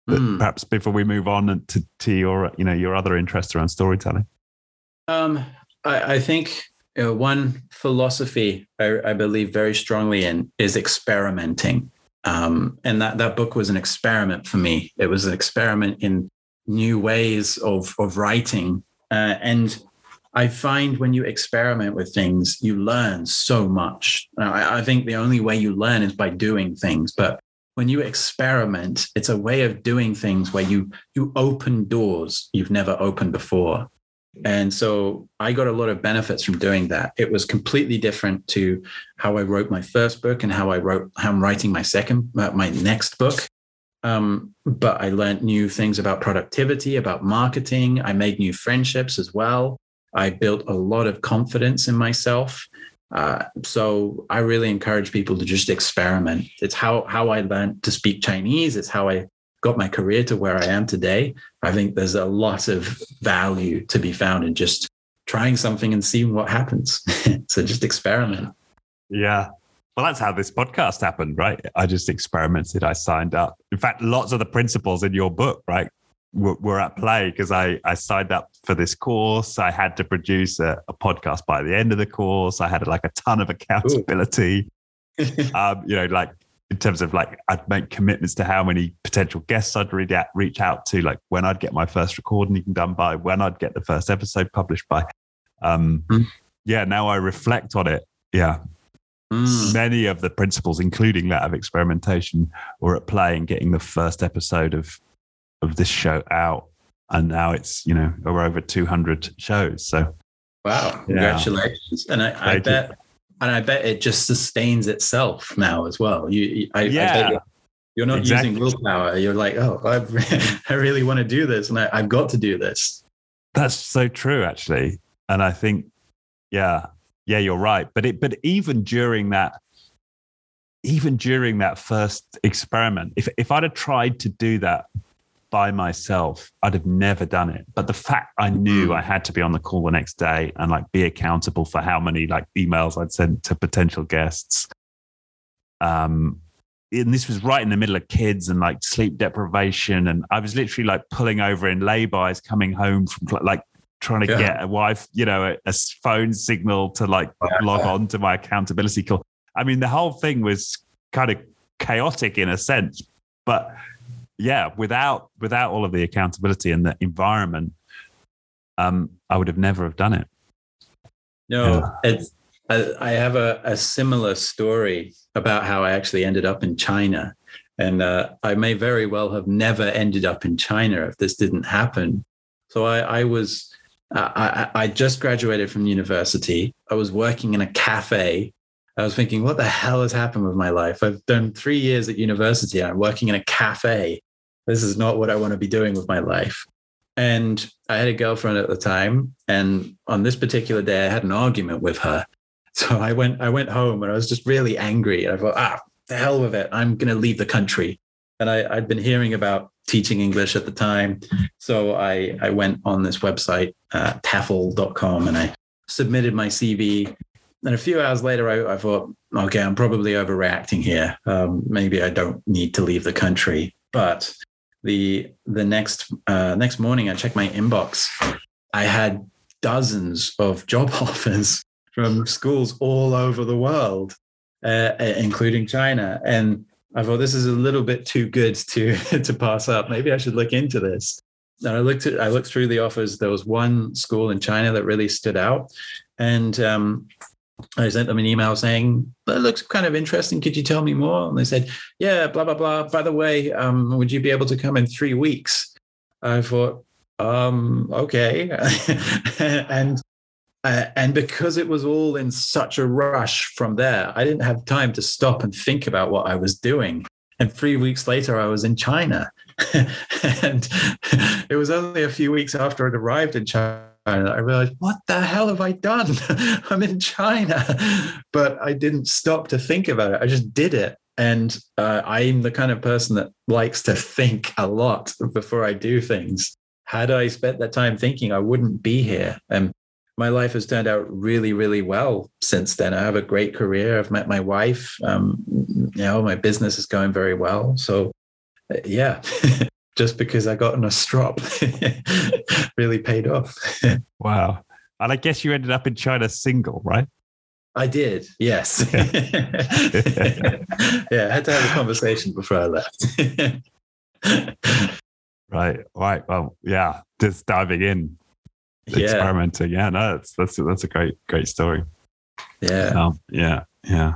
Mm. Perhaps before we move on to, to your, you know, your other interests around storytelling. Um, I, I think you know, one philosophy I, I, believe very strongly in is experimenting. Um, and that, that book was an experiment for me. It was an experiment in new ways of of writing uh, and I find when you experiment with things, you learn so much. I, I, think the only way you learn is by doing things. But when you experiment, it's a way of doing things where you you open doors you've never opened before. And so I got a lot of benefits from doing that. It was completely different to how I wrote my first book and how I wrote how I'm writing my second uh, my next book. Um, but I learned new things about productivity, about marketing. I made new friendships as well. I built a lot of confidence in myself. Uh, so I really encourage people to just experiment. It's how how I learned to speak Chinese. It's how I got my career to where I am today. I think there's a lot of value to be found in just trying something and seeing what happens. so just experiment. Yeah. Well, that's how this podcast happened, right? I just experimented. I signed up. In fact, lots of the principles in your book, right, were, were at play because I, I signed up for this course. I had to produce a, a, podcast by the end of the course. I had like a ton of accountability. um, you know, like in terms of like I'd make commitments to how many potential guests I'd read out, reach out to, like when I'd get my first recording done by, when I'd get the first episode published by. Um, mm. Yeah, now I reflect on it. Yeah, Mm. Many of the principles, including that of experimentation, were at play in getting the first episode of of this show out, and now it's you know over over two hundred shows. So, wow, congratulations! Yeah. And I, I bet, and I bet it just sustains itself now as well. You, I, yeah. I you're not exactly. using willpower. You're like, oh, I, I really want to do this, and I, I've got to do this. That's so true, actually. And I think, yeah, yeah, you're right. But it, but even during that, even during that first experiment, if if I'd have tried to do that by myself, I'd have never done it. But the fact I knew mm. I had to be on the call the next day and like be accountable for how many like emails I'd sent to potential guests. Um, and this was right in the middle of kids and like sleep deprivation, and I was literally like pulling over in laybys, coming home from like trying to yeah. get a wife, you know, a, a phone signal to like yeah. log on to my accountability call. I mean, the whole thing was kind of chaotic in a sense, but yeah, without without all of the accountability and the environment, um, I would have never have done it. No, yeah. it's I, I have a, a similar story about how I actually ended up in China. And uh, I may very well have never ended up in China if this didn't happen. So I, I was I, I just graduated from university. I was working in a cafe. I was thinking, what the hell has happened with my life? I've done three years at university. I'm working in a cafe. This is not what I want to be doing with my life. And I had a girlfriend at the time. And on this particular day, I had an argument with her. So I went, I went home and I was just really angry. I thought, ah, the hell with it. I'm going to leave the country. And I, I'd been hearing about teaching English at the time. So I, I went on this website, uh, TEFL.com, and I submitted my CV. And a few hours later, I, I thought, okay, I'm probably overreacting here. Um, maybe I don't need to leave the country. But the the next uh, next morning, I checked my inbox. I had dozens of job offers from schools all over the world, uh, including China, and I thought this is a little bit too good to to pass up. Maybe I should look into this. And I looked at I looked through the offers. There was one school in China that really stood out, and um, I sent them an email saying that looks kind of interesting. Could you tell me more? And they said, Yeah, blah blah blah. By the way, um, would you be able to come in three weeks? I thought, um, okay, and uh, and because it was all in such a rush from there, I didn't have time to stop and think about what I was doing. And three weeks later, I was in China. and it was only a few weeks after I'd arrived in China. I realized, what the hell have I done? I'm in China. But I didn't stop to think about it. I just did it. And uh, I'm the kind of person that likes to think a lot before I do things. Had I spent that time thinking, I wouldn't be here. And my life has turned out really, really well since then. I have a great career. I've met my wife. Um, you know, my business is going very well. So, uh, yeah, just because I got in a strop really paid off. wow. And I guess you ended up in China single, right? I did, yes. yeah, I had to have a conversation before I left. right, right. Well, yeah, just diving in yeah. experimenting. Yeah, no, that's that's that's a great great story. Yeah, um, yeah, yeah.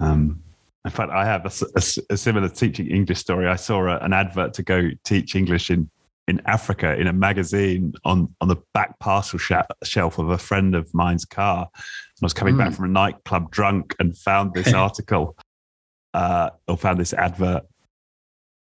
Um, in fact, I have a, a, a, similar teaching English story. I saw a, an advert to go teach English in in Africa in a magazine on on the back parcel sh- shelf of a friend of mine's car. I was coming mm. back hmm. from a nightclub drunk and found this article uh, or found this advert.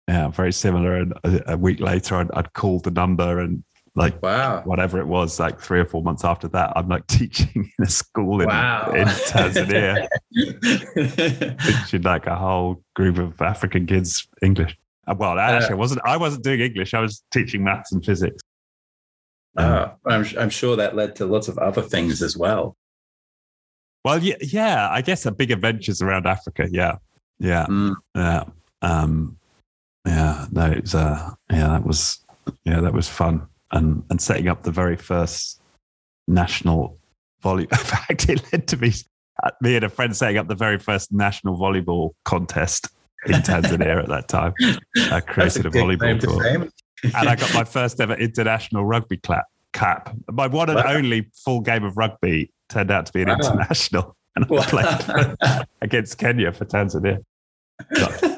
Yeah, very similar. And a, a week later, I'd, I'd called the number and like wow. whatever it was, like three or four months after that, I'm like teaching in a school in, Wow. in Tanzania, teaching like a whole group of African kids English. Uh, Well, actually, I wasn't. I wasn't doing English. I was teaching maths and physics. Uh, I'm, I'm sure that led to lots of other things as well. Well, yeah, yeah. I guess a big adventures around Africa. Yeah, yeah, Mm. yeah. Um, yeah. No, it was. Uh, yeah, that was. Yeah, that was fun. And and setting up the very first national volley. In fact, it led to me, uh, me and a friend setting up the very first national volleyball contest in Tanzania at that time. I created a, good volleyball tour and I got my first ever international rugby clap, cap. My one and Wow. only full game of rugby turned out to be an Wow. international, and I Wow. played against Kenya for Tanzania.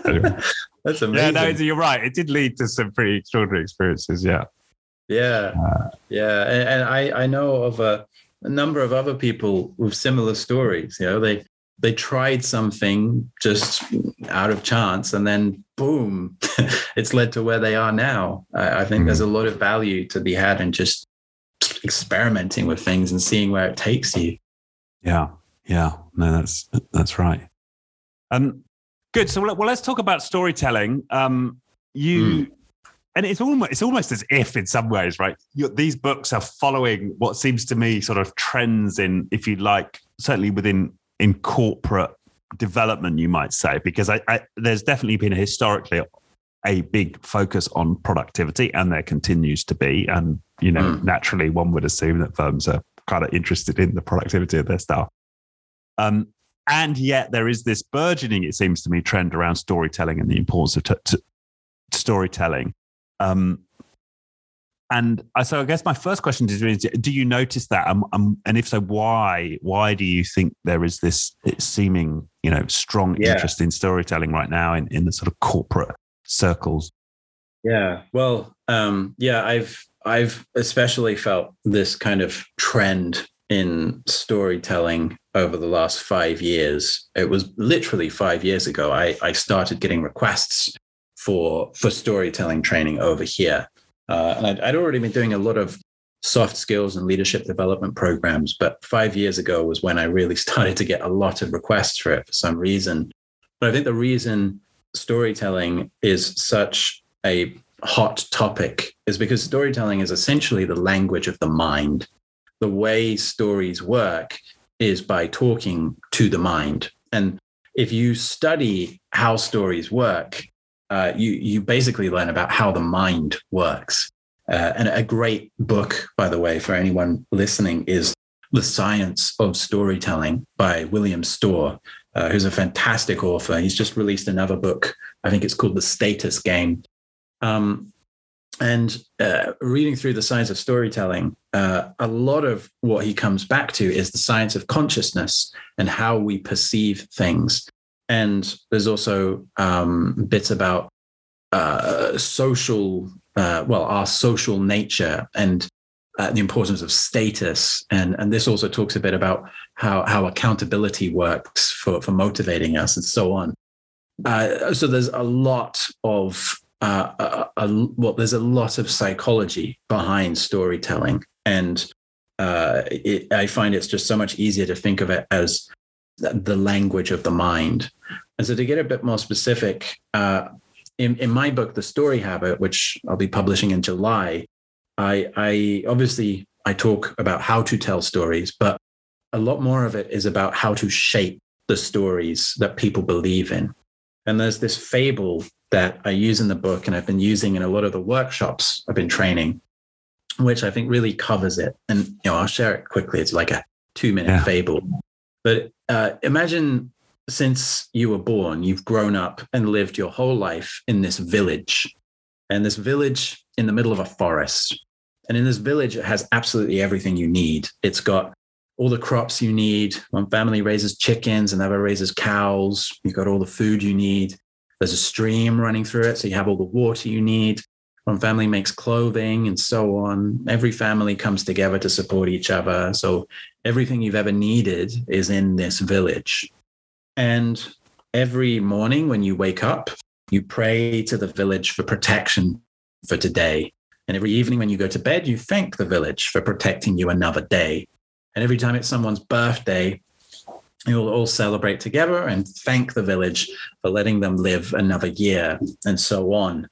Anyway. That's Yeah, no, you're right. It did lead to some pretty extraordinary experiences. Yeah, Yeah, yeah, and, and I I know of a, a number of other people with similar stories. You know, they they tried something just out of chance, and then boom, it's led to where they are now. I, I think there's a lot of value to be had in just experimenting with things and seeing where it takes you. yeah, yeah. No, that's that's right. Um, good. So, well, let's talk about storytelling. Um, you. And it's almost it's almost as if, in some ways, right? you these books are following what seems to me sort of trends in, if you like, certainly within in corporate development, you might say, because I, I, there's definitely been historically a big focus on productivity, and there continues to be. And you know, Mm. naturally, one would assume that firms are kind of interested in the productivity of their staff. Um, and yet, there is this burgeoning, it seems to me, trend around storytelling and the importance of t- t- storytelling. Um, and so, I guess my first question is: is Do you notice that? Um, um, and if so, why? Why do you think there is this seeming, you know, strong Yeah. interest in storytelling right now in, in the sort of corporate circles? Yeah. Well, um, yeah, I've I've especially felt this kind of trend in storytelling over the last five years. It was literally five years ago. I, I started getting requests for for storytelling training over here, uh, and I'd, I'd already been doing a lot of soft skills and leadership development programs. But five years ago was when I really started to get a lot of requests for it for some reason. But I think the reason storytelling is such a hot topic is because storytelling is essentially the language of the mind. The way stories work is by talking to the mind. And if you study how stories work, uh, you, you basically learn about how the mind works. Uh, and a great book, by the way, for anyone listening, is The Science of Storytelling by William Storr, uh, who's a fantastic author. He's just released another book. I think it's called The Status Game. Um, and uh, reading through the science of storytelling, uh, a lot of what he comes back to is the science of consciousness and how we perceive things. And there's also um, bits about uh, social, uh, well, our social nature and uh, the importance of status. And, and this also talks a bit about how, how accountability works for, for motivating us and so on. Uh, so there's a lot of uh, a, a, well, there's a lot of psychology behind storytelling, and uh, it, I find it's just so much easier to think of it as the language of the mind. And so, to get a bit more specific, uh, in, in my book, The Story Habit, which I'll be publishing in July, I, I obviously I talk about how to tell stories, but a lot more of it is about how to shape the stories that people believe in. And there's this fable that I use in the book and I've been using in a lot of the workshops I've been training, which I think really covers it. And you know, I'll share it quickly. It's like a two minute Yeah. fable. But uh, imagine since you were born, you've grown up and lived your whole life in this village, and this village in the middle of a forest. And in this village, it has absolutely everything you need. It's got all the crops you need. One family raises chickens, another raises cows. You've got all the food you need. There's a stream running through it, so you have all the water you need. One family makes clothing and so on. Every family comes together to support each other. So everything you've ever needed is in this village. And every morning when you wake up, you pray to the village for protection for today. And every evening when you go to bed, you thank the village for protecting you another day. And every time it's someone's birthday, you'll all celebrate together and thank the village for letting them live another year and so on.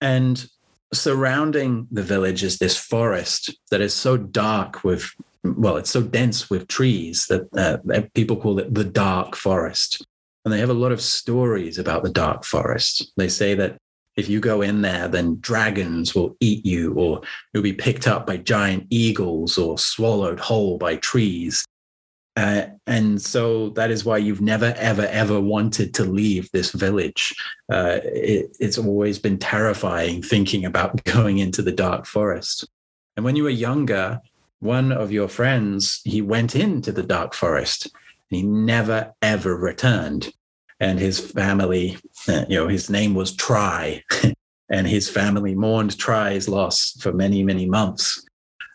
And surrounding the village is this forest that is so dark with, well, it's so dense with trees that uh, people call it the dark forest. And they have a lot of stories about the dark forest. They say that if you go in there, then dragons will eat you, or you'll be picked up by giant eagles or swallowed whole by trees. Uh, and so that is why you've never, ever, ever wanted to leave this village. Uh, it, it's always been terrifying thinking about going into the dark forest. And when you were younger, one of your friends, he went into the dark forest and he never, ever returned. And his family, uh, you know, his name was Try, and his family mourned Try's loss for many, many months.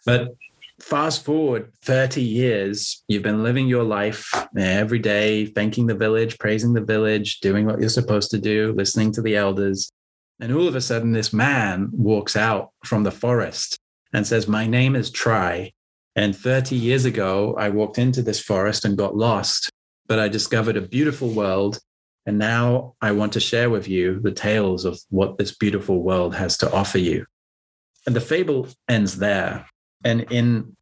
But fast forward 30 years, you've been living your life every day, thanking the village, praising the village, doing what you're supposed to do, listening to the elders. And all of a sudden, this man walks out from the forest and says, My name is Try. And 30 years ago, I walked into this forest and got lost, but I discovered a beautiful world. And now I want to share with you the tales of what this beautiful world has to offer you. And the fable ends there and in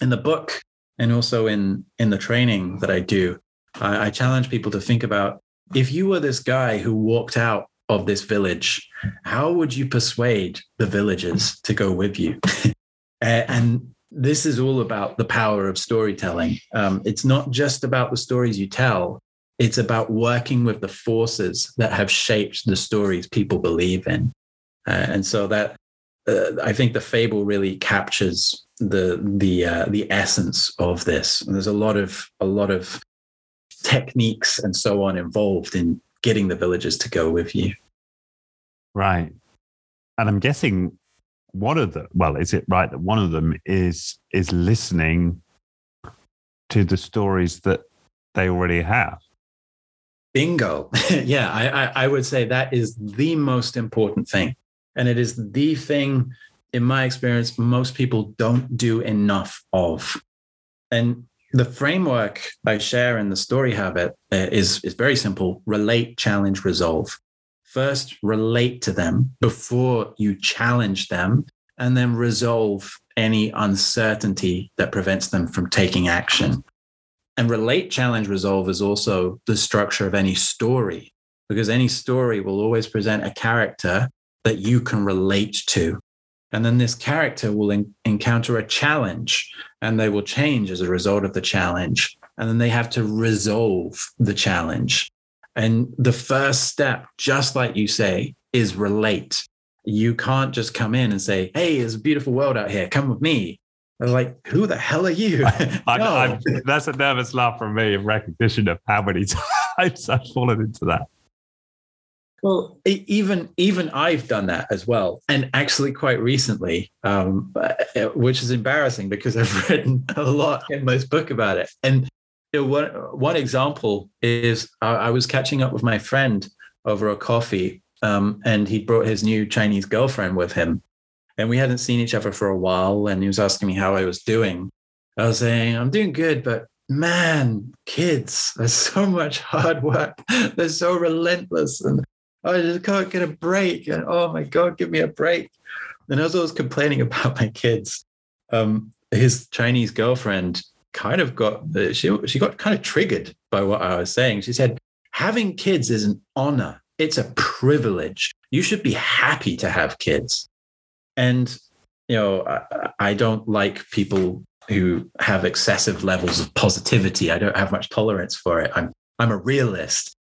in the book and also in in the training that I do, I, I challenge people to think about if you were this guy who walked out of this village, how would you persuade the villagers to go with you? and this is all about the power of storytelling. Um, it's not just about the stories you tell, it's about working with the forces that have shaped the stories people believe in. Uh, and so that uh, I think the fable really captures the the uh, the essence of this. And there's a lot of a lot of techniques and so on involved in getting the villagers to go with you. Right, and I'm guessing one of the well, is it right that one of them is is listening to the stories that they already have. Bingo. yeah, I, I, I would say that is the most important thing and it is the thing, in my experience, most people don't do enough of. And the framework I share in the story habit uh, is, is very simple relate, challenge, resolve. First, relate to them before you challenge them, and then resolve any uncertainty that prevents them from taking action. And relate, challenge, resolve is also the structure of any story, because any story will always present a character that you can relate to. And then this character will encounter a challenge and they will change as a result of the challenge. And then they have to resolve the challenge. And the first step, just like you say, is relate. You can't just come in and say, Hey, there's a beautiful world out here. Come with me. They're like, Who the hell are you? I, no. I, that's a nervous laugh from me in recognition of how many times I've fallen into that. Well, even even I've done that as well, and actually quite recently, um, uh, which is embarrassing because I've written a lot in my book about it. And you know, one one example is I, I was catching up with my friend over a coffee, um, and he brought his new Chinese girlfriend with him, and we hadn't seen each other for a while. And he was asking me how I was doing. I was saying I'm doing good, but man, kids, there's so much hard work. They're so relentless, and I just can't get a break. And oh my God, give me a break. And as I was complaining about my kids, um, his Chinese girlfriend kind of got she she got kind of triggered by what I was saying. She said, "Having kids is an honor. It's a privilege. You should be happy to have kids." And you know, I, I don't like people who have excessive levels of positivity. I don't have much tolerance for it. I'm I'm a realist.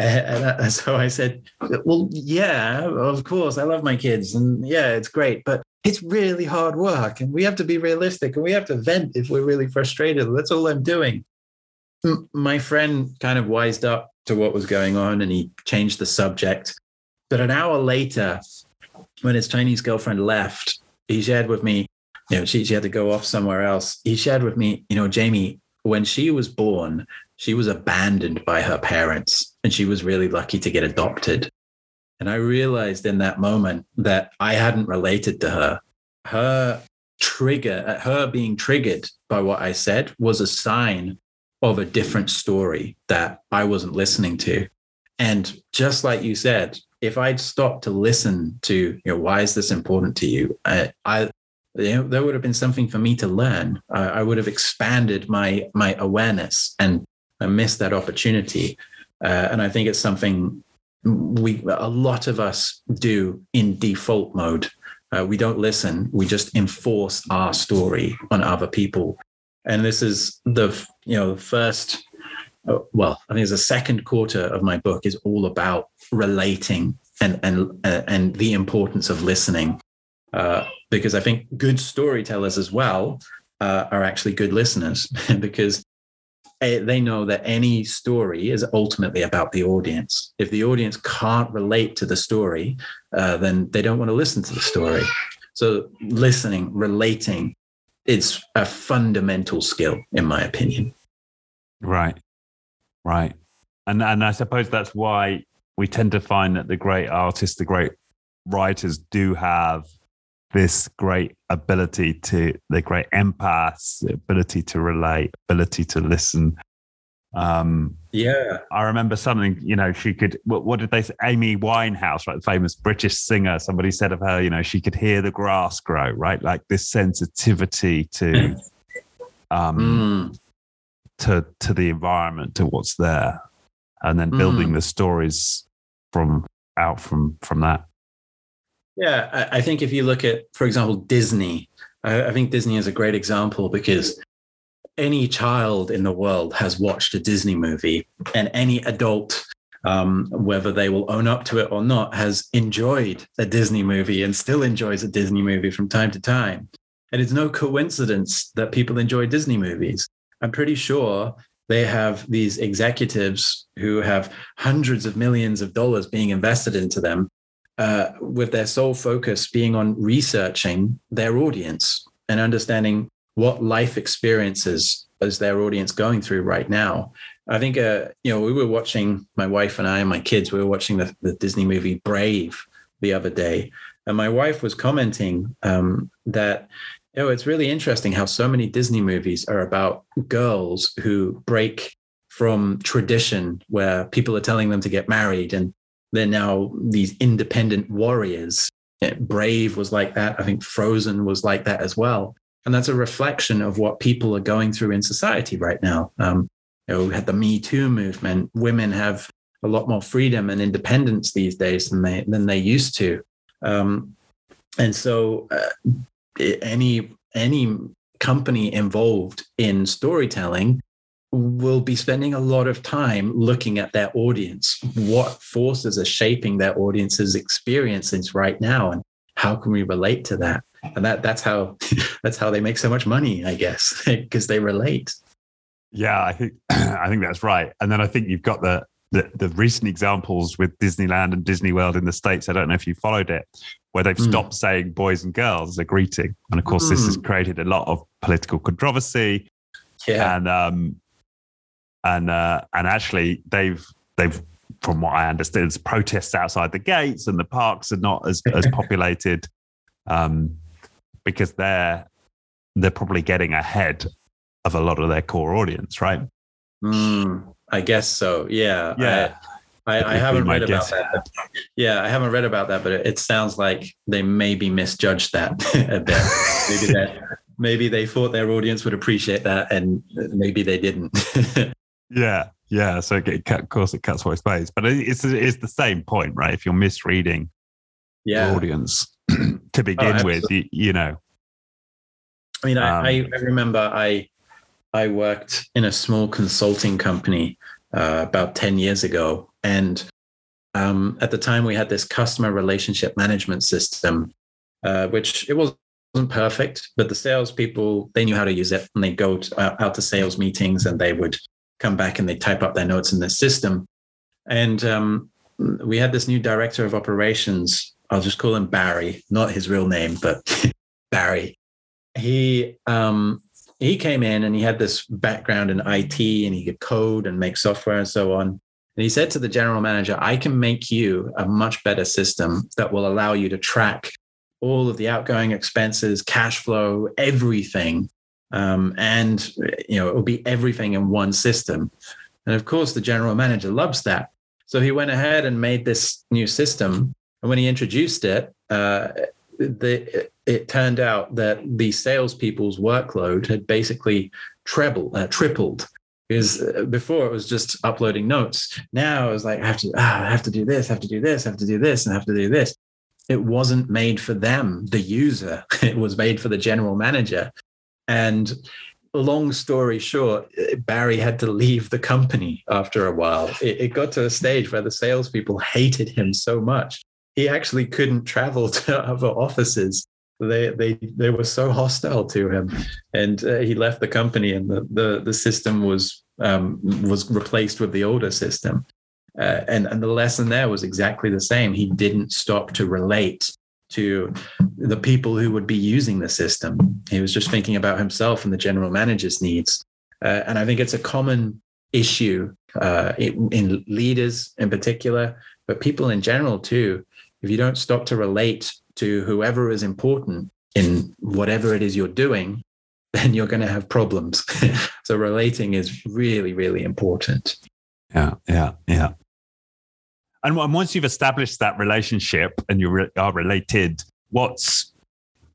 And so I said, Well, yeah, of course, I love my kids. And yeah, it's great, but it's really hard work. And we have to be realistic and we have to vent if we're really frustrated. That's all I'm doing. My friend kind of wised up to what was going on and he changed the subject. But an hour later, when his Chinese girlfriend left, he shared with me, you know, she, she had to go off somewhere else. He shared with me, you know, Jamie, when she was born, she was abandoned by her parents and she was really lucky to get adopted. And I realized in that moment that I hadn't related to her. Her trigger, uh, her being triggered by what I said was a sign of a different story that I wasn't listening to. And just like you said, if I'd stopped to listen to, you know, why is this important to you? I, I you know, there would have been something for me to learn. I, I would have expanded my my awareness, and I missed that opportunity. Uh, and I think it's something we a lot of us do in default mode. Uh, we don't listen. We just enforce our story on other people. And this is the you know the first. Uh, well, I think it's the second quarter of my book is all about relating and and uh, and the importance of listening uh, because I think good storytellers as well uh, are actually good listeners because they know that any story is ultimately about the audience. If the audience can't relate to the story, uh, then they don't want to listen to the story. So, listening, relating, it's a fundamental skill, in my opinion. Right, right, and and I suppose that's why we tend to find that the great artists, the great writers, do have this great ability to the great empaths, the ability to relate, ability to listen. Um, yeah, I remember something. You know, she could. What, what, did they say? Amy Winehouse, right, the famous British singer. Somebody said of her, you know, she could hear the grass grow, right, like this sensitivity to, um, mm. to to the environment, to what's there, and then building mm. the stories from out from from that. Yeah, I, think if you look at, for example, Disney, I, I think Disney is a great example because any child in the world has watched a Disney movie, and any adult, um, whether they will own up to it or not, has enjoyed a Disney movie and still enjoys a Disney movie from time to time. And it's no coincidence that people enjoy Disney movies. I'm pretty sure they have these executives who have hundreds of millions of dollars being invested into them uh, with their sole focus being on researching their audience and understanding what life experiences is their audience going through right now. I think, uh, you know, we were watching, my wife and I and my kids, we were watching the, the Disney movie Brave the other day. And my wife was commenting um, that, you know, it's really interesting how so many Disney movies are about girls who break from tradition where people are telling them to get married and they're now these independent warriors. Brave was like that. I think Frozen was like that as well. And that's a reflection of what people are going through in society right now. Um, you know, we had the Me Too movement. Women have a lot more freedom and independence these days than they than they used to. Um, and so, uh, any any company involved in storytelling will be spending a lot of time looking at their audience. What forces are shaping their audience's experiences right now, and how can we relate to that? And that that's how that's how they make so much money, I guess, because they relate. Yeah, I think I think that's right. And then I think you've got the, the the recent examples with Disneyland and Disney World in the states. I don't know if you followed it, where they've mm. stopped saying boys and girls as a greeting, and of course, mm. this has hmm. created a lot of political controversy. Yeah. And um, and uh, and actually they've they've from what I understand, it's protests outside the gates and the parks are not as as populated um, because they're they're probably getting ahead of a lot of their core audience, right? Mm, I guess so. Yeah. Yeah. I, I, I haven't read guess. about that. But, yeah, I haven't read about that, but it, it sounds like they maybe misjudged that a bit. maybe that maybe they thought their audience would appreciate that, and maybe they didn't. Yeah, yeah. So it, of course it cuts both ways, but it's it's the same point, right? If you're misreading yeah. the audience to begin oh, with, you, you, know. I mean, um, I, I remember I I worked in a small consulting company uh, about ten years ago, and um, at the time we had this customer relationship management system, uh, which it was wasn't perfect, but the salespeople they knew how to use it, and they go to, uh, out to sales meetings and they would come back and they type up their notes in the system. And um, we had this new director of operations. I'll just call him Barry, not his real name, but Barry. He um, he came in and he had this background in IT and he could code and make software and so on. And he said to the general manager, I can make you a much better system that will allow you to track all of the outgoing expenses, cash flow, everything. Um, and you know, it will be everything in one system. And of course, the general manager loves that. So he went ahead and made this new system. And when he introduced it, uh, the, it turned out that the salespeople's workload had basically trebled, uh, tripled. Because uh, before it was just uploading notes. Now it was like I have to, ah, I have to do this, I have to do this, I have to do this, and I have to do this. It wasn't made for them, the user. It was made for the general manager. And long story short, Barry had to leave the company after a while. It, it, got to a stage where the salespeople hated him so much. He actually couldn't travel to other offices. They, they, they were so hostile to him. And uh, he left the company, and the, the, the system was, um, was replaced with the older system. Uh, and, and the lesson there was exactly the same. He didn't stop to relate to the people who would be using the system. He was just thinking about himself and the general manager's needs. Uh, and I think it's a common issue uh, in, in leaders in particular, but people in general too. If you don't stop to relate to whoever is important in whatever it is you're doing, then you're going to have problems. so relating is really, really important. Yeah, yeah, yeah. And once you've established that relationship and you re- are related, what's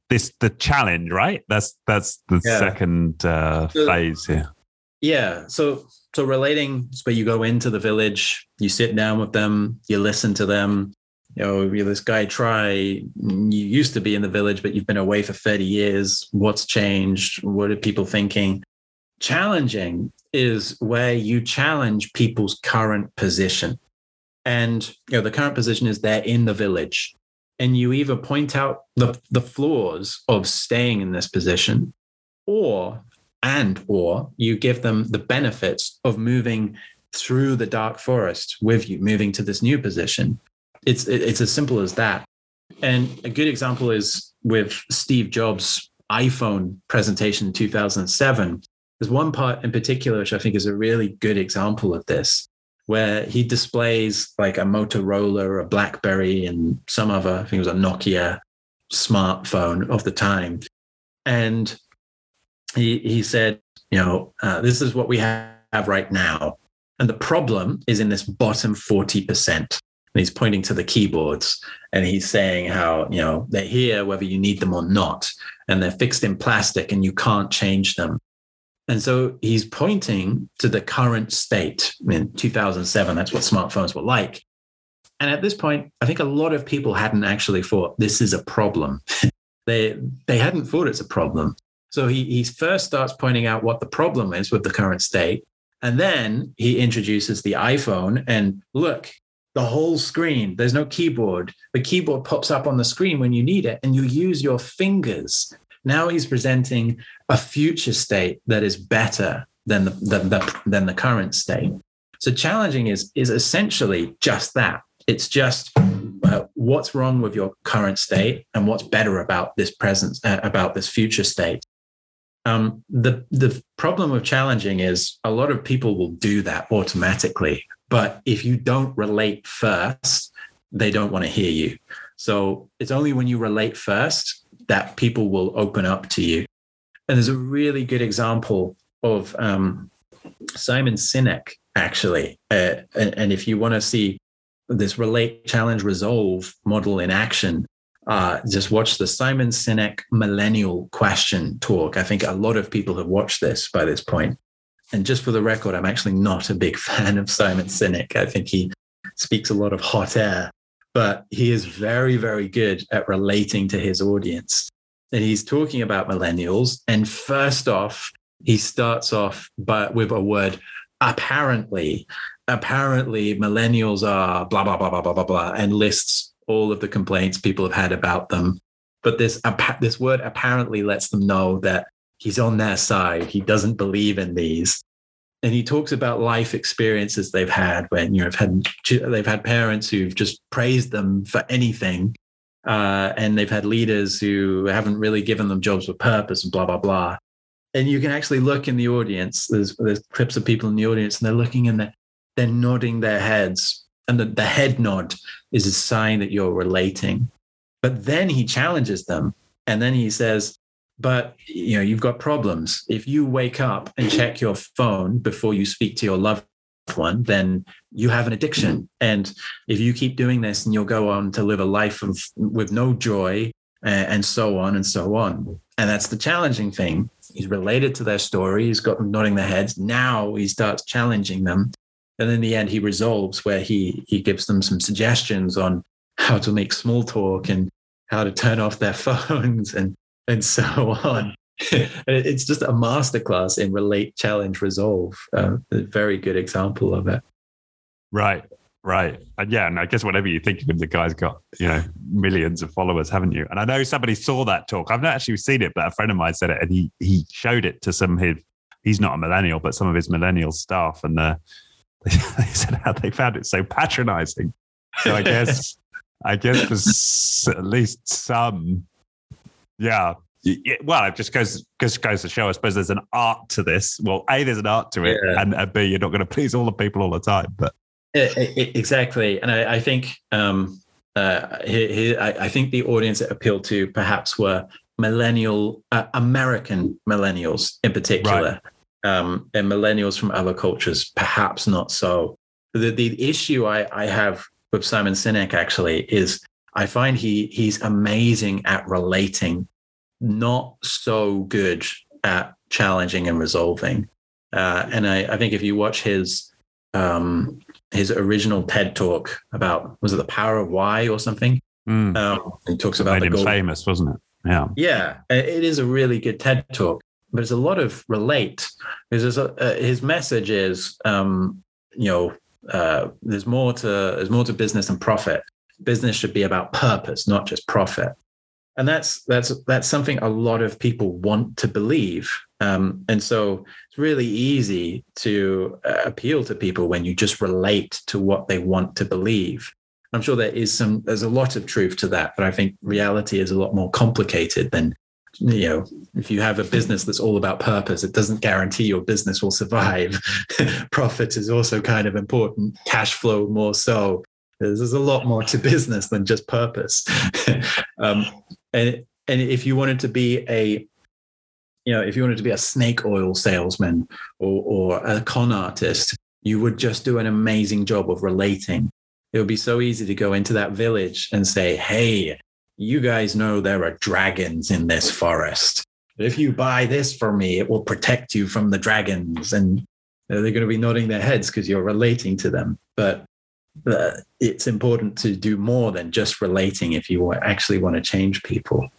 this the challenge, right? That's that's the yeah. second uh, so, phase here. Yeah. So so relating is where you go into the village, you sit down with them, you listen to them. You know, this guy try. You used to be in the village, but you've been away for 30 years. What's changed? What are people thinking? Challenging is where you challenge people's current position. And you know, the current position is they're in the village. And you either point out the, the flaws of staying in this position, or and or you give them the benefits of moving through the dark forest with you, moving to this new position. It's it's as simple as that. And a good example is with Steve Jobs' iPhone presentation in 2007. There's one part in particular which I think is a really good example of this where he displays like a Motorola, a Blackberry, and some other, I think it was a Nokia smartphone of the time. And he, he said, you know, uh, this is what we have right now. And the problem is in this bottom 40%. And he's pointing to the keyboards and he's saying how, you know, they're here whether you need them or not. And they're fixed in plastic and you can't change them. And so he's pointing to the current state in 2007. That's what smartphones were like. And at this point, I think a lot of people hadn't actually thought this is a problem. they, they hadn't thought it's a problem. So he, he first starts pointing out what the problem is with the current state. And then he introduces the iPhone and look, the whole screen, there's no keyboard. The keyboard pops up on the screen when you need it, and you use your fingers now he's presenting a future state that is better than the, than the, than the current state. So challenging is, is essentially just that. It's just uh, what's wrong with your current state and what's better about this present, uh, about this future state. Um, the the problem with challenging is a lot of people will do that automatically, but if you don't relate first, they don't want to hear you. So it's only when you relate first that people will open up to you. And there's a really good example of um, Simon Sinek, actually. Uh, and, and, if you want to see this relate, challenge, resolve model in action, uh, just watch the Simon Sinek Millennial Question talk. I think a lot of people have watched this by this point. And just for the record, I'm actually not a big fan of Simon Sinek. I think he speaks a lot of hot air but he is very, very good at relating to his audience. And he's talking about millennials. And first off, he starts off by, with a word, apparently. Apparently, millennials are blah, blah, blah, blah, blah, blah, blah, and lists all of the complaints people have had about them. But this, this word apparently lets them know that he's on their side. He doesn't believe in these and he talks about life experiences they've had when you know have had they've had parents who've just praised them for anything uh, and they've had leaders who haven't really given them jobs with purpose and blah blah blah and you can actually look in the audience there's there's clips of people in the audience and they're looking and they're they're nodding their heads. And the, the head nod is a sign that you're relating. But then he challenges them. And then he says, but you know you've got problems. If you wake up and check your phone before you speak to your loved one then you have an addiction. And if you keep doing this and you'll go on to live a life of with no joy and so on and so on. And that's the challenging thing. He's related to their story. He's got them nodding their heads. Now he starts challenging them. And in the end he resolves where he he gives them some suggestions on how to make small talk and how to turn off their phones and and so on. it's just a masterclass in relate, challenge, resolve. Uh, a very good example of it. Right, right, and yeah, and I guess whatever you think of him, the guy's got you know millions of followers, haven't you? And I know somebody saw that talk. I've not actually seen it, but a friend of mine said it, and he he showed it to some of his. He's not a millennial, but some of his millennial staff, and uh, they, they said how they found it so patronising. So I guess. I guess for at least some yeah. Well, it just goes just goes to show. I suppose there's an art to this. Well, a there's an art to it, yeah. and, and b you're not going to please all the people all the time. But it, it, exactly, and I, I think um, uh, he, he, I, I, think the audience it appealed to perhaps were millennial uh, American millennials in particular, right. um, and millennials from other cultures perhaps not so. The the issue I, I have with Simon Sinek actually is I find he he's amazing at relating, not so good at challenging and resolving. Uh, and I, I, think if you watch his um, his original TED talk about was it the power of why or something? Mm. Um, he talks about made the him famous, wasn't it? Yeah, yeah, it is a really good TED talk. But it's a lot of relate because a, uh, his message is, um, you know, uh, there's more to there's more to business than profit business should be about purpose, not just profit. And that's that's that's something a lot of people want to believe. Um, and so it's really easy to uh, appeal to people when you just relate to what they want to believe. I'm sure there is some there's a lot of truth to that, but I think reality is a lot more complicated than you know if you have a business that's all about purpose it doesn't guarantee your business will survive profit is also kind of important cash flow more so there's a lot more to business than just purpose. um, and and if you wanted to be a you know if you wanted to be a snake oil salesman or, or a con artist you would just do an amazing job of relating. It would be so easy to go into that village and say hey you guys know there are dragons in this forest. If you buy this for me it will protect you from the dragons. And they're going to be nodding their heads because you're relating to them. But that it's important to do more than just relating if you actually want to change people.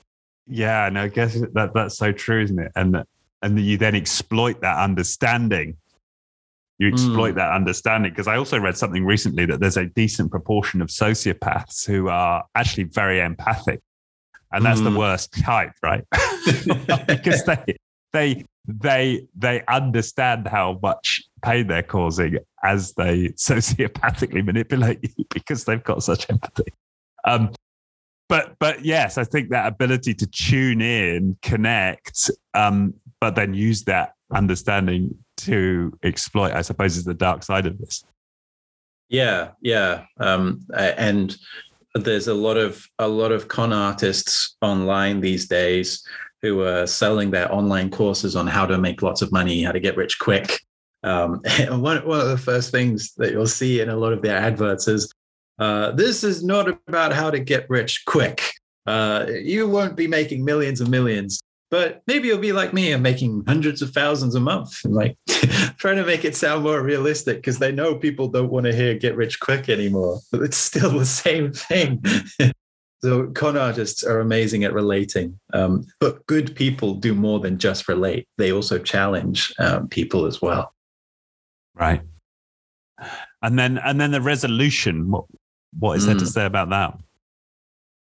Yeah, and I guess that that's so true, isn't it? And and you then exploit that understanding. You exploit mm. that understanding because I also read something recently that there's a decent proportion of sociopaths who are actually very empathic, and that's mm. the worst type, right? because they they they they understand how much pain they're causing as they sociopathically manipulate you because they've got such empathy. Um, but but yes, I think that ability to tune in, connect, um, but then use that understanding to exploit, I suppose, is the dark side of this. Yeah, yeah, um, and there's a lot of a lot of con artists online these days who are selling their online courses on how to make lots of money, how to get rich quick, um, one, one of the first things that you'll see in a lot of their adverts is uh, this is not about how to get rich quick. Uh, you won't be making millions and millions, but maybe you'll be like me and making hundreds of thousands a month. like trying to make it sound more realistic because they know people don't want to hear get rich quick anymore, but it's still the same thing. so con artists are amazing at relating, um, but good people do more than just relate. They also challenge um, people as well. Right. And then and then the resolution, what what is mm. there to mm. say about that?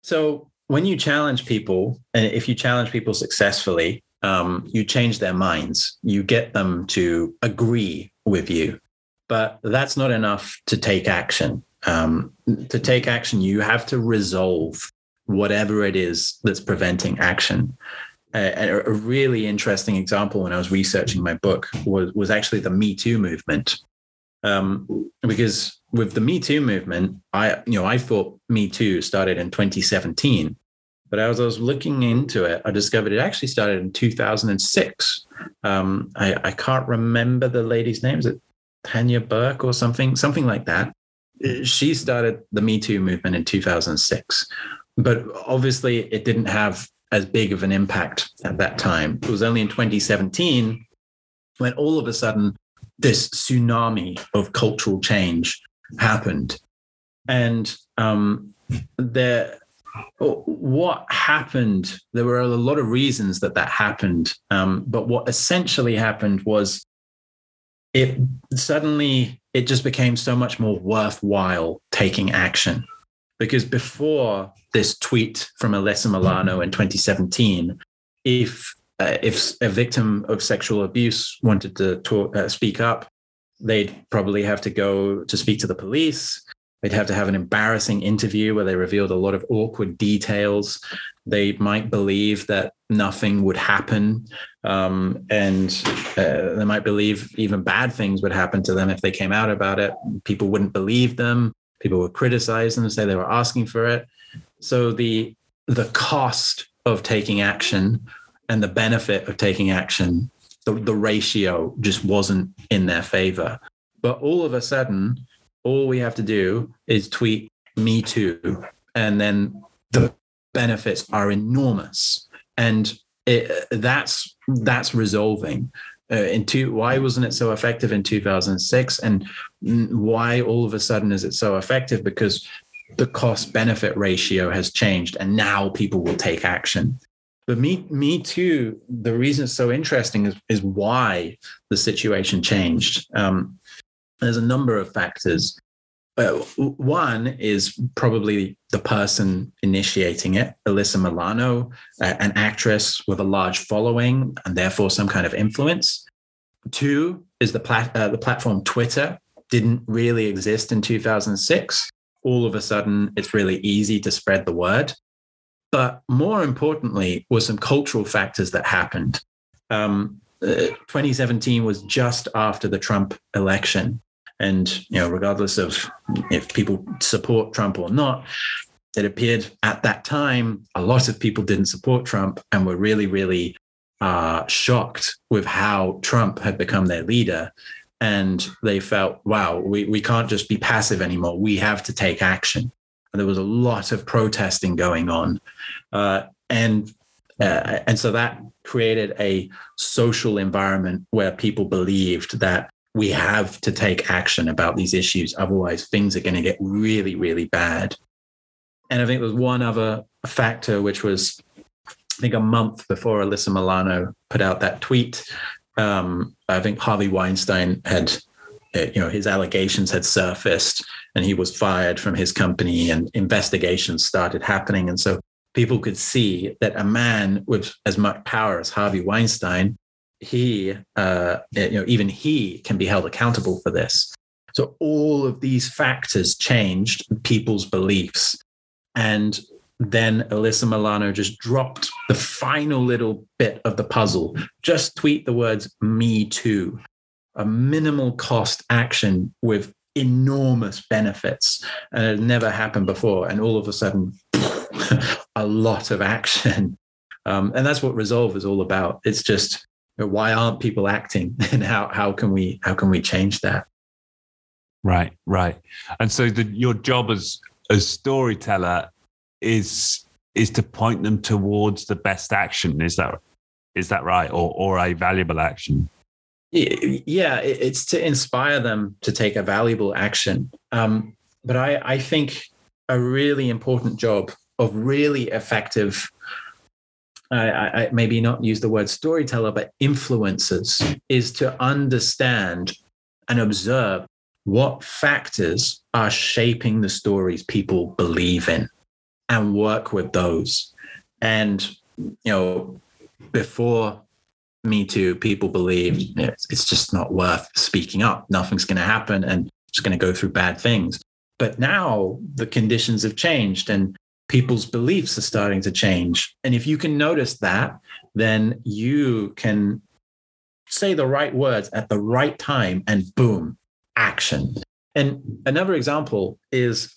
So when you challenge people, and if you challenge people successfully, um, you change their minds. You get them to agree with you. But that's not enough to take action. Um, to take action, you have to resolve whatever it is that's preventing action a, a, really interesting example when I was researching my book was, was actually the Me Too movement. Um, because with the Me Too movement, I you know I thought Me Too started in 2017, but as I was looking into it, I discovered it actually started in 2006. Um, I, I can't remember the lady's name. Is it Tanya Burke or something, something like that? She started the Me Too movement in 2006, but obviously it didn't have as big of an impact at that time. It was only in 2017 when all of a sudden this tsunami of cultural change happened. And um, there, what happened, there were a lot of reasons that that happened. Um, but what essentially happened was it suddenly, it just became so much more worthwhile taking action. Because before this tweet from Alyssa Milano in 2017, if uh, if a victim of sexual abuse wanted to talk, uh, speak up, they'd probably have to go to speak to the police. They'd have to have an embarrassing interview where they revealed a lot of awkward details. They might believe that nothing would happen. Um, and uh, they might believe even bad things would happen to them if they came out about it. People wouldn't believe them. People would criticize them, say they were asking for it. So the the cost of taking action and the benefit of taking action, the, the ratio just wasn't in their favor. But all of a sudden, all we have to do is tweet me too. And then the benefits are enormous. And it, that's that's resolving. Uh, in two, why wasn't it so effective in 2006? And why all of a sudden is it so effective? Because the cost benefit ratio has changed and now people will take action. But me, me too. The reason it's so interesting is, is why the situation changed. Um, there's a number of factors. Uh, one is probably the person initiating it, Alyssa Milano, uh, an actress with a large following and therefore some kind of influence. Two is the, plat- uh, the platform Twitter didn't really exist in 2006. All of a sudden, it's really easy to spread the word. But more importantly, were some cultural factors that happened. Um, uh, 2017 was just after the Trump election. And, you know, regardless of if people support Trump or not, it appeared at that time a lot of people didn't support Trump and were really, really uh, shocked with how Trump had become their leader. And they felt, wow, we, we can't just be passive anymore. We have to take action and there was a lot of protesting going on, uh, and uh, and so that created a social environment where people believed that we have to take action about these issues, otherwise things are going to get really, really bad. And I think there was one other factor, which was I think a month before Alyssa Milano put out that tweet. Um, I think Harvey Weinstein had, uh, you know, his allegations had surfaced and he was fired from his company and investigations started happening. And so people could see that a man with as much power as Harvey Weinstein, he, uh, you know, even he can be held accountable for this. So all of these factors changed people's beliefs. And then Alyssa Milano just dropped the final little bit of the puzzle. Just tweet the words me too. A minimal cost action with enormous benefits and it never happened before and all of a sudden a lot of action um, and that's what resolve is all about it's just why aren't people acting? And how how can we how can we change that? Right right. And so the, your job as as storyteller is is to point them towards the best action. Is that is that right? Or or a valuable action? Yeah it's to inspire them to take a valuable action. Um, but I, I think a really important job of really effective I, I, maybe not use the word storyteller but influencers is to understand and observe what factors are shaping the stories people believe in and work with those and you know before me Too, people believed it's, just not worth speaking up. Nothing's going to happen and it's going to go through bad things. But now the conditions have changed and people's beliefs are starting to change. And if you can notice that, then you can say the right words at the right time and boom, action. And another example is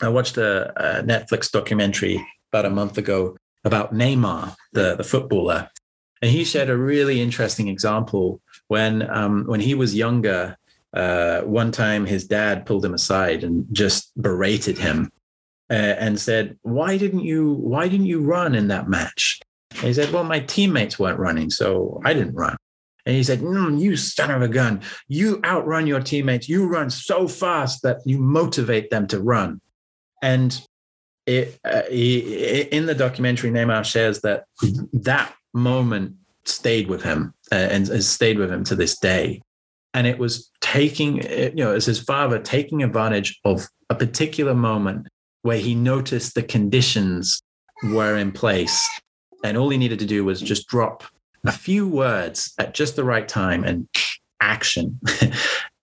I watched a, a Netflix documentary about a month ago about Neymar, the, the footballer. And he shared a really interesting example when um, when he was younger. Uh, one time, his dad pulled him aside and just berated him uh, and said, "Why didn't you Why didn't you run in that match?" And he said, "Well, my teammates weren't running, so I didn't run." And he said, mm, "You son of a gun! You outrun your teammates. You run so fast that you motivate them to run." And it, uh, he, in the documentary, Neymar shares that that moment stayed with him uh, and has stayed with him to this day. And it was taking, you know, as his father taking advantage of a particular moment where he noticed the conditions were in place. And all he needed to do was just drop a few words at just the right time and action.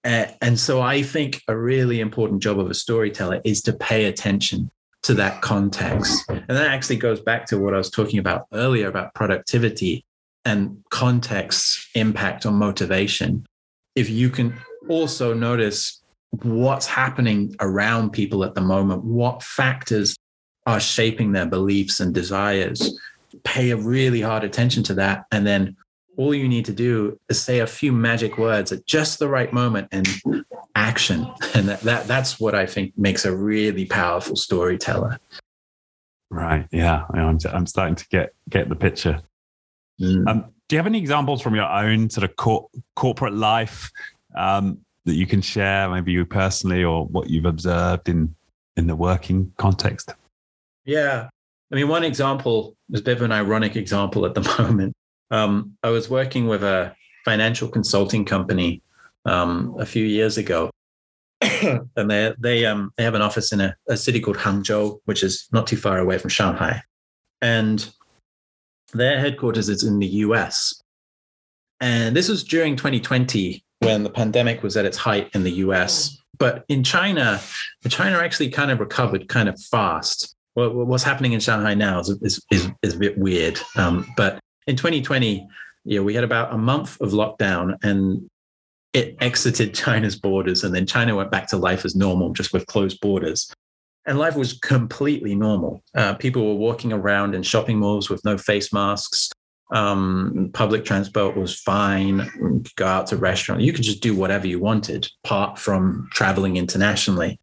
Uh, and so I think a really important job of a storyteller is to pay attention to that context. And that actually goes back to what I was talking about earlier about productivity and context's impact on motivation. If you can also notice what's happening around people at the moment, what factors are shaping their beliefs and desires, pay a really hard attention to that. And then all you need to do is say a few magic words at just the right moment and action. And that, that that's what I think makes a really powerful storyteller. Right. Yeah. I'm, I'm starting to get get the picture. Mm. Um, do you have any examples from your own sort of cor- corporate life um, that you can share, maybe you personally, or what you've observed in in the working context? Yeah, I mean, one example is a bit of an ironic example at the moment. Um, I was working with a financial consulting company um, a few years ago, and they they um they have an office in a, a city called Hangzhou, which is not too far away from Shanghai, and their headquarters is in the US. And this was during 2020 when the pandemic was at its height in the US. But in China, China actually kind of recovered kind of fast. What, what's happening in Shanghai now is, is, is, is a bit weird. Um, but in 2020, you know, we had about a month of lockdown and it exited China's borders. And then China went back to life as normal, just with closed borders and life was completely normal. Uh, people were walking around in shopping malls with no face masks. Um, public transport was fine. Go out to restaurants. You could just do whatever you wanted, apart from traveling internationally.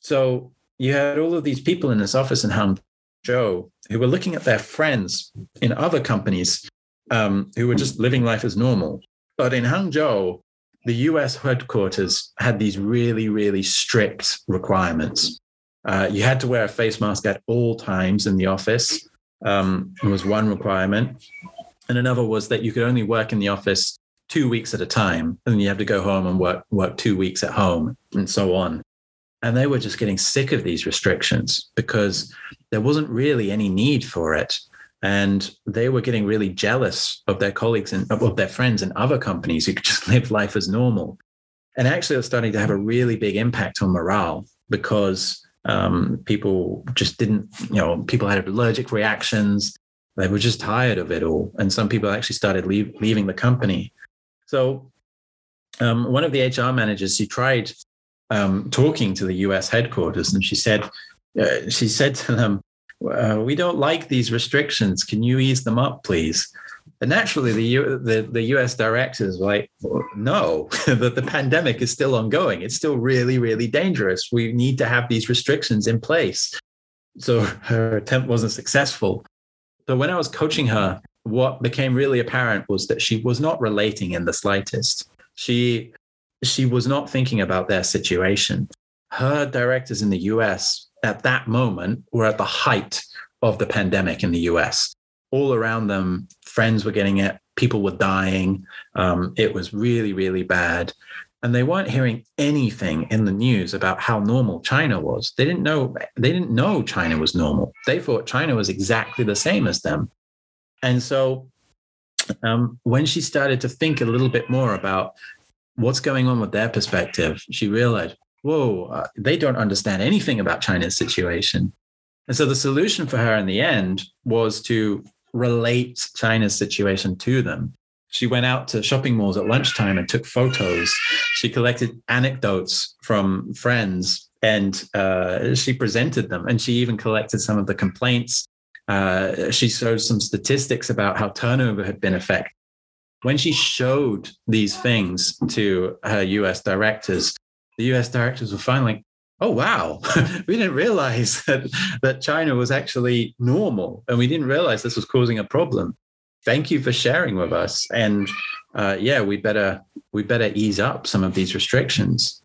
So you had all of these people in this office in Hangzhou who were looking at their friends in other companies um, who were just living life as normal. But in Hangzhou, the US headquarters had these really, really strict requirements. Uh, you had to wear a face mask at all times in the office. Um, was one requirement, and another was that you could only work in the office two weeks at a time, and you have to go home and work work two weeks at home, and so on. And they were just getting sick of these restrictions because there wasn't really any need for it. And they were getting really jealous of their colleagues and of their friends in other companies who could just live life as normal. And actually, it was starting to have a really big impact on morale because um, people just didn't, you know, people had allergic reactions. They were just tired of it all. And some people actually started leave, leaving the company. So um, one of the HR managers, she tried um, talking to the US headquarters and she said, uh, she said to them, uh, we don't like these restrictions. Can you ease them up, please? And naturally, the, U, the, the US directors were like, no, that the pandemic is still ongoing. It's still really, really dangerous. We need to have these restrictions in place. So her attempt wasn't successful. So when I was coaching her, what became really apparent was that she was not relating in the slightest. She she was not thinking about their situation. Her directors in the US at that moment were at the height of the pandemic in the US all around them, friends were getting it, people were dying. Um, it was really, really bad. And they weren't hearing anything in the news about how normal China was. They didn't know they didn't know China was normal. They thought China was exactly the same as them. And so um, when she started to think a little bit more about what's going on with their perspective, she realized, whoa, uh, they don't understand anything about China's situation. And so the solution for her in the end was to relate China's situation to them. She went out to shopping malls at lunchtime and took photos. She collected anecdotes from friends and uh, she presented them. And she even collected some of the complaints. Uh, she showed some statistics about how turnover had been affected. When she showed these things to her US directors, the US directors were finally oh wow. We didn't realize that, that china was actually normal and we didn't realize this was causing a problem. Thank you for sharing with us. And uh, yeah we better we better ease up some of these restrictions.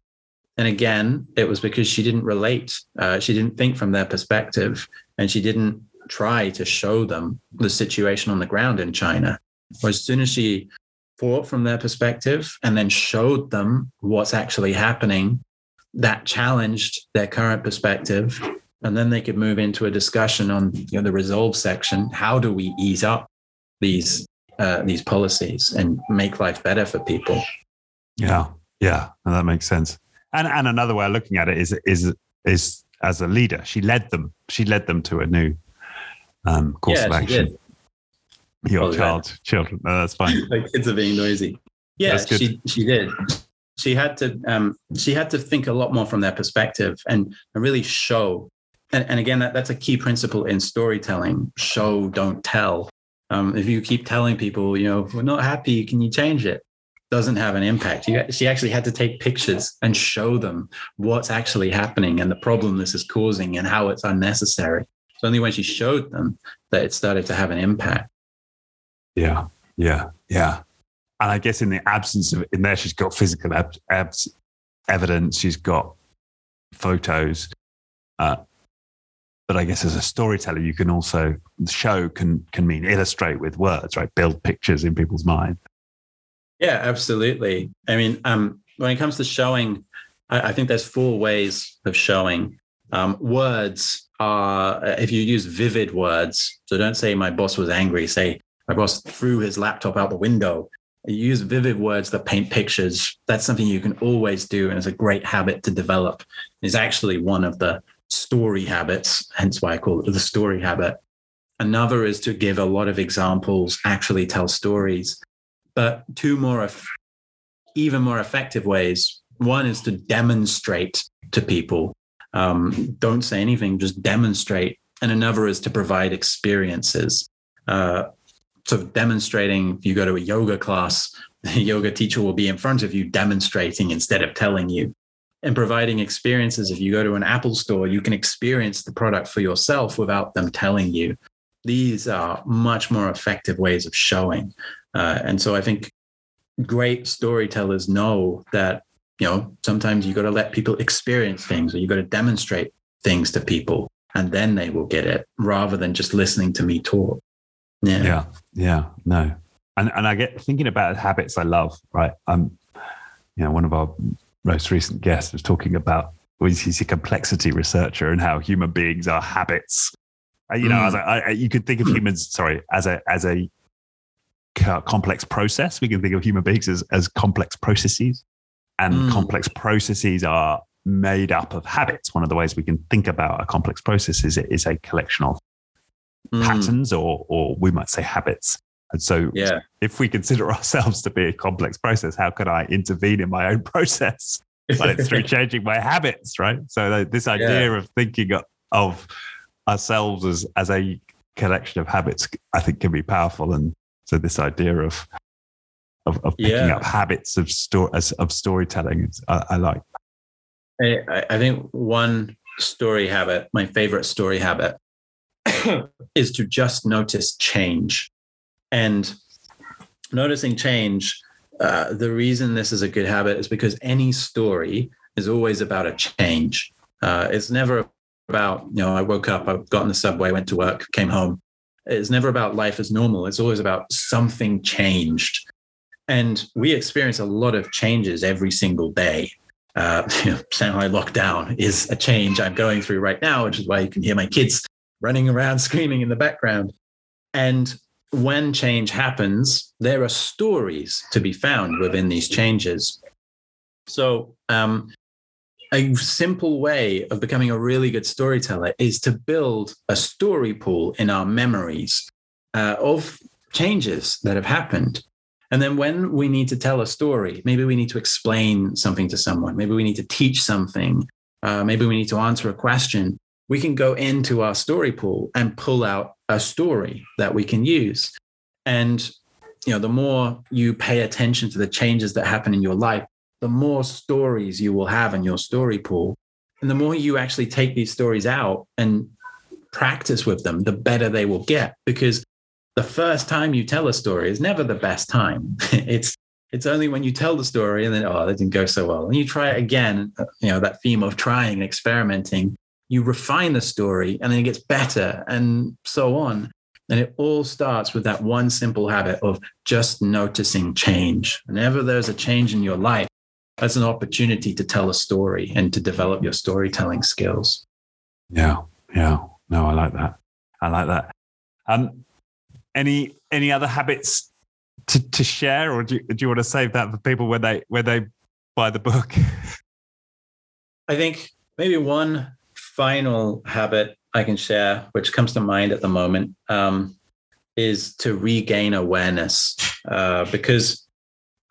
And again it was because she didn't relate uh, she didn't think from their perspective and she didn't try to show them the situation on the ground in china. As soon as she thought from their perspective and then showed them what's actually happening that challenged their current perspective and then they could move into a discussion on you know the resolve section. How do we ease up these uh, these policies and make life better for people? Yeah yeah that makes sense. And and another way of looking at it is is is as a leader she led them she led them to a new um, course yeah, of action. your child children no, that's fine. My kids are being noisy. Yeah she she did she had to um, she had to think a lot more from their perspective and, and really show and, and again that, that's a key principle in storytelling show don't tell. Um, if you keep telling people you know we're not happy can you change it? Doesn't have an impact. You, she actually had to take pictures and show them what's actually happening and the problem this is causing and how it's unnecessary. It's only when she showed them that it started to have an impact. Yeah yeah yeah and I guess in the absence of in there, she's got physical ab- ab- evidence. She's got photos. Uh, but I guess as a storyteller, you can also show can can mean illustrate with words, right? Build pictures in people's mind. Yeah, absolutely. I mean, um, when it comes to showing, I, I think there's four ways of showing. Um, words are if you use vivid words. So don't say my boss was angry. Say my boss threw his laptop out the window use vivid words that paint pictures. That's something you can always do, and it's a great habit to develop. It's actually one of the story habits, hence why I call it the story habit. Another is to give a lot of examples, actually tell stories. But two more, even more effective ways. One is to demonstrate to people. Um, don't say anything, just demonstrate. And another is to provide experiences. Uh, sort of demonstrating. If you go to a yoga class, the yoga teacher will be in front of you demonstrating instead of telling you. And providing experiences. If you go to an Apple store, you can experience the product for yourself without them telling you. These are much more effective ways of showing. Uh, and so I think great storytellers know that, you know, sometimes you got to let people experience things or you got to demonstrate things to people and then they will get it rather than just listening to me talk. Yeah. Yeah. Yeah. No. And and I get thinking about habits I love, right? I'm you know, one of our most recent guests was talking about well, he's a complexity researcher and how human beings are habits. You know, mm. I, I, you could think of humans, sorry, as a as a complex process. We can think of human beings as, as complex processes, and mm. complex processes are made up of habits. One of the ways we can think about a complex process is it is a collection of mm. patterns or or we might say habits. And so, yeah. if we consider ourselves to be a complex process, how can I intervene in my own process? But it's through changing my habits, right? So this idea yeah. of thinking of ourselves as as a collection of habits, I think, can be powerful. And so this idea of of, of picking yeah. up habits of story of storytelling, I, I like. I, I think one story habit, my favorite story habit, is to just notice change. And noticing change, uh, the reason this is a good habit is because any story is always about a change. Uh, it's never about, you know, I woke up, I got on the subway, went to work, came home. It's never about life as normal. It's always about something changed. And we experience a lot of changes every single day. Uh, you know, Shanghai lockdown is a change I'm going through right now, which is why you can hear my kids running around screaming in the background. And when change happens, there are stories to be found within these changes. So, um, a simple way of becoming a really good storyteller is to build a story pool in our memories uh, of changes that have happened. And then when we need to tell a story, maybe we need to explain something to someone, maybe we need to teach something, uh, maybe we need to answer a question, we can go into our story pool and pull out a story that we can use. And you know, the more you pay attention to the changes that happen in your life, the more stories you will have in your story pool. And the more you actually take these stories out and practice with them, the better they will get. Because the first time you tell a story is never the best time. it's it's only when you tell the story and then oh that didn't go so well and you try it again you know that theme of trying and experimenting you refine the story and then it gets better and so on. And it all starts with that one simple habit of just noticing change. Whenever there's a change in your life that's an opportunity to tell a story and to develop your storytelling skills. Yeah yeah. No i like that. I like that. Um any any other habits to, to share, or do you, do you want to save that for people when they when they buy the book? I think maybe one final habit I can share, which comes to mind at the moment, um, is to regain awareness, uh, because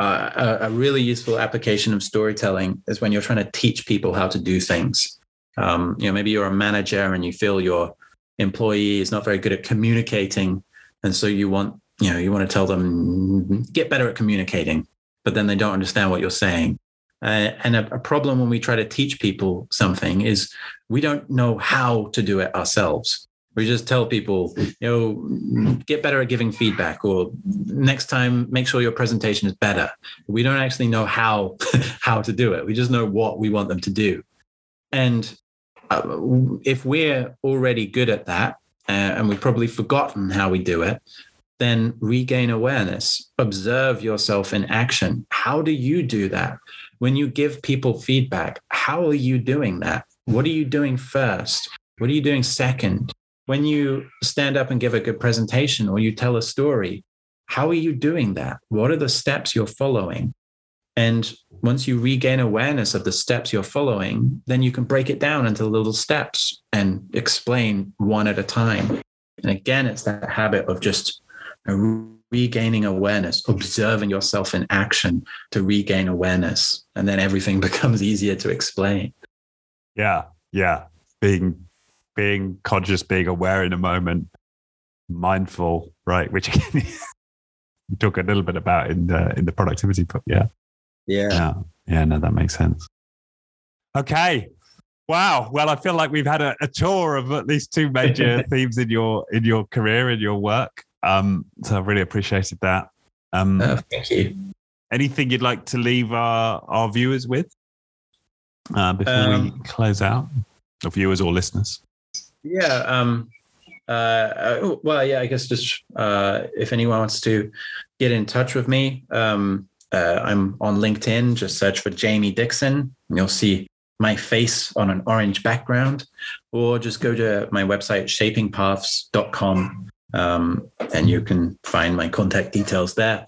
uh, a, a, really useful application of storytelling is when you're trying to teach people how to do things. Um, you know, maybe you're a manager and you feel your employee is not very good at communicating and so you want, you know, you want to tell them, get better at communicating, but then they don't understand what you're saying. Uh, and a, a, problem when we try to teach people something is we don't know how to do it ourselves. We just tell people, you know, get better at giving feedback, or next time make sure your presentation is better. We don't actually know how how to do it. We just know what we want them to do. And uh, if we're already good at that, uh, and we've probably forgotten how we do it, then regain awareness. Observe yourself in action. How do you do that? When you give people feedback, how are you doing that? What are you doing first? What are you doing second? When you stand up and give a good presentation or you tell a story, how are you doing that? What are the steps you're following? And once you regain awareness of the steps you're following, then you can break it down into little steps and explain one at a time. And again, it's that habit of just regaining awareness, observing yourself in action to regain awareness. And then everything becomes easier to explain. Yeah. Yeah. Being being conscious, being aware in a moment, mindful, right? Which you talk a little bit about in the in the productivity but yeah. Yeah. Yeah. Yeah. No, that makes sense. Okay. Wow. Well, I feel like we've had a, a tour of at least two major themes in your in your career in your work. Um, so I really appreciated that. Um, oh, thank you. Anything you'd like to leave our, our viewers with uh, before um, we close out, or viewers or listeners? Yeah. Um, uh, uh, well, yeah. I guess just uh, if anyone wants to get in touch with me, um, uh, I'm on LinkedIn. Just search for Jamie Dixon, and you'll see my face on an orange background. Or just go to my website, shapingpaths.com, um, and you can find my contact details there.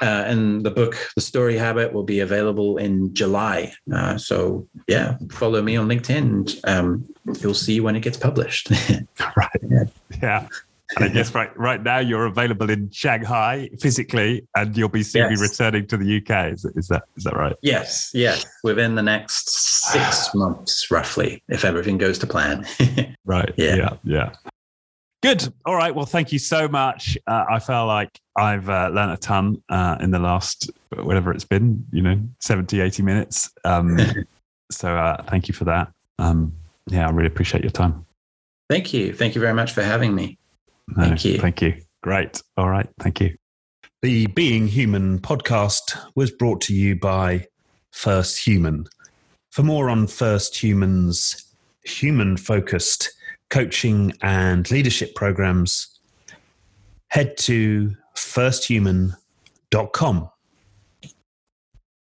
Uh, and the book, The Story Habit, will be available in July. Uh, so, yeah, follow me on LinkedIn. And, um, you'll see when it gets published. right. Yeah. yeah. And I guess right right now you're available in Shanghai physically, and you'll be soon yes. be returning to the UK. Is, is that is that right? Yes, yes. Within the next six months, roughly, if everything goes to plan. right. Yeah. Yeah. Yeah. Good. All right. Well, thank you so much. Uh, I feel like I've uh, learned a ton uh, in the last, whatever it's been, you know, 70, 80 minutes. Um, so uh, thank you for that. Um, yeah, I really appreciate your time. Thank you. Thank you very much for having me. No, thank you. Thank you. Great. All right. Thank you. The Being Human podcast was brought to you by First Human. For more on First Human's human focused coaching and leadership programs, head to firsthuman.com.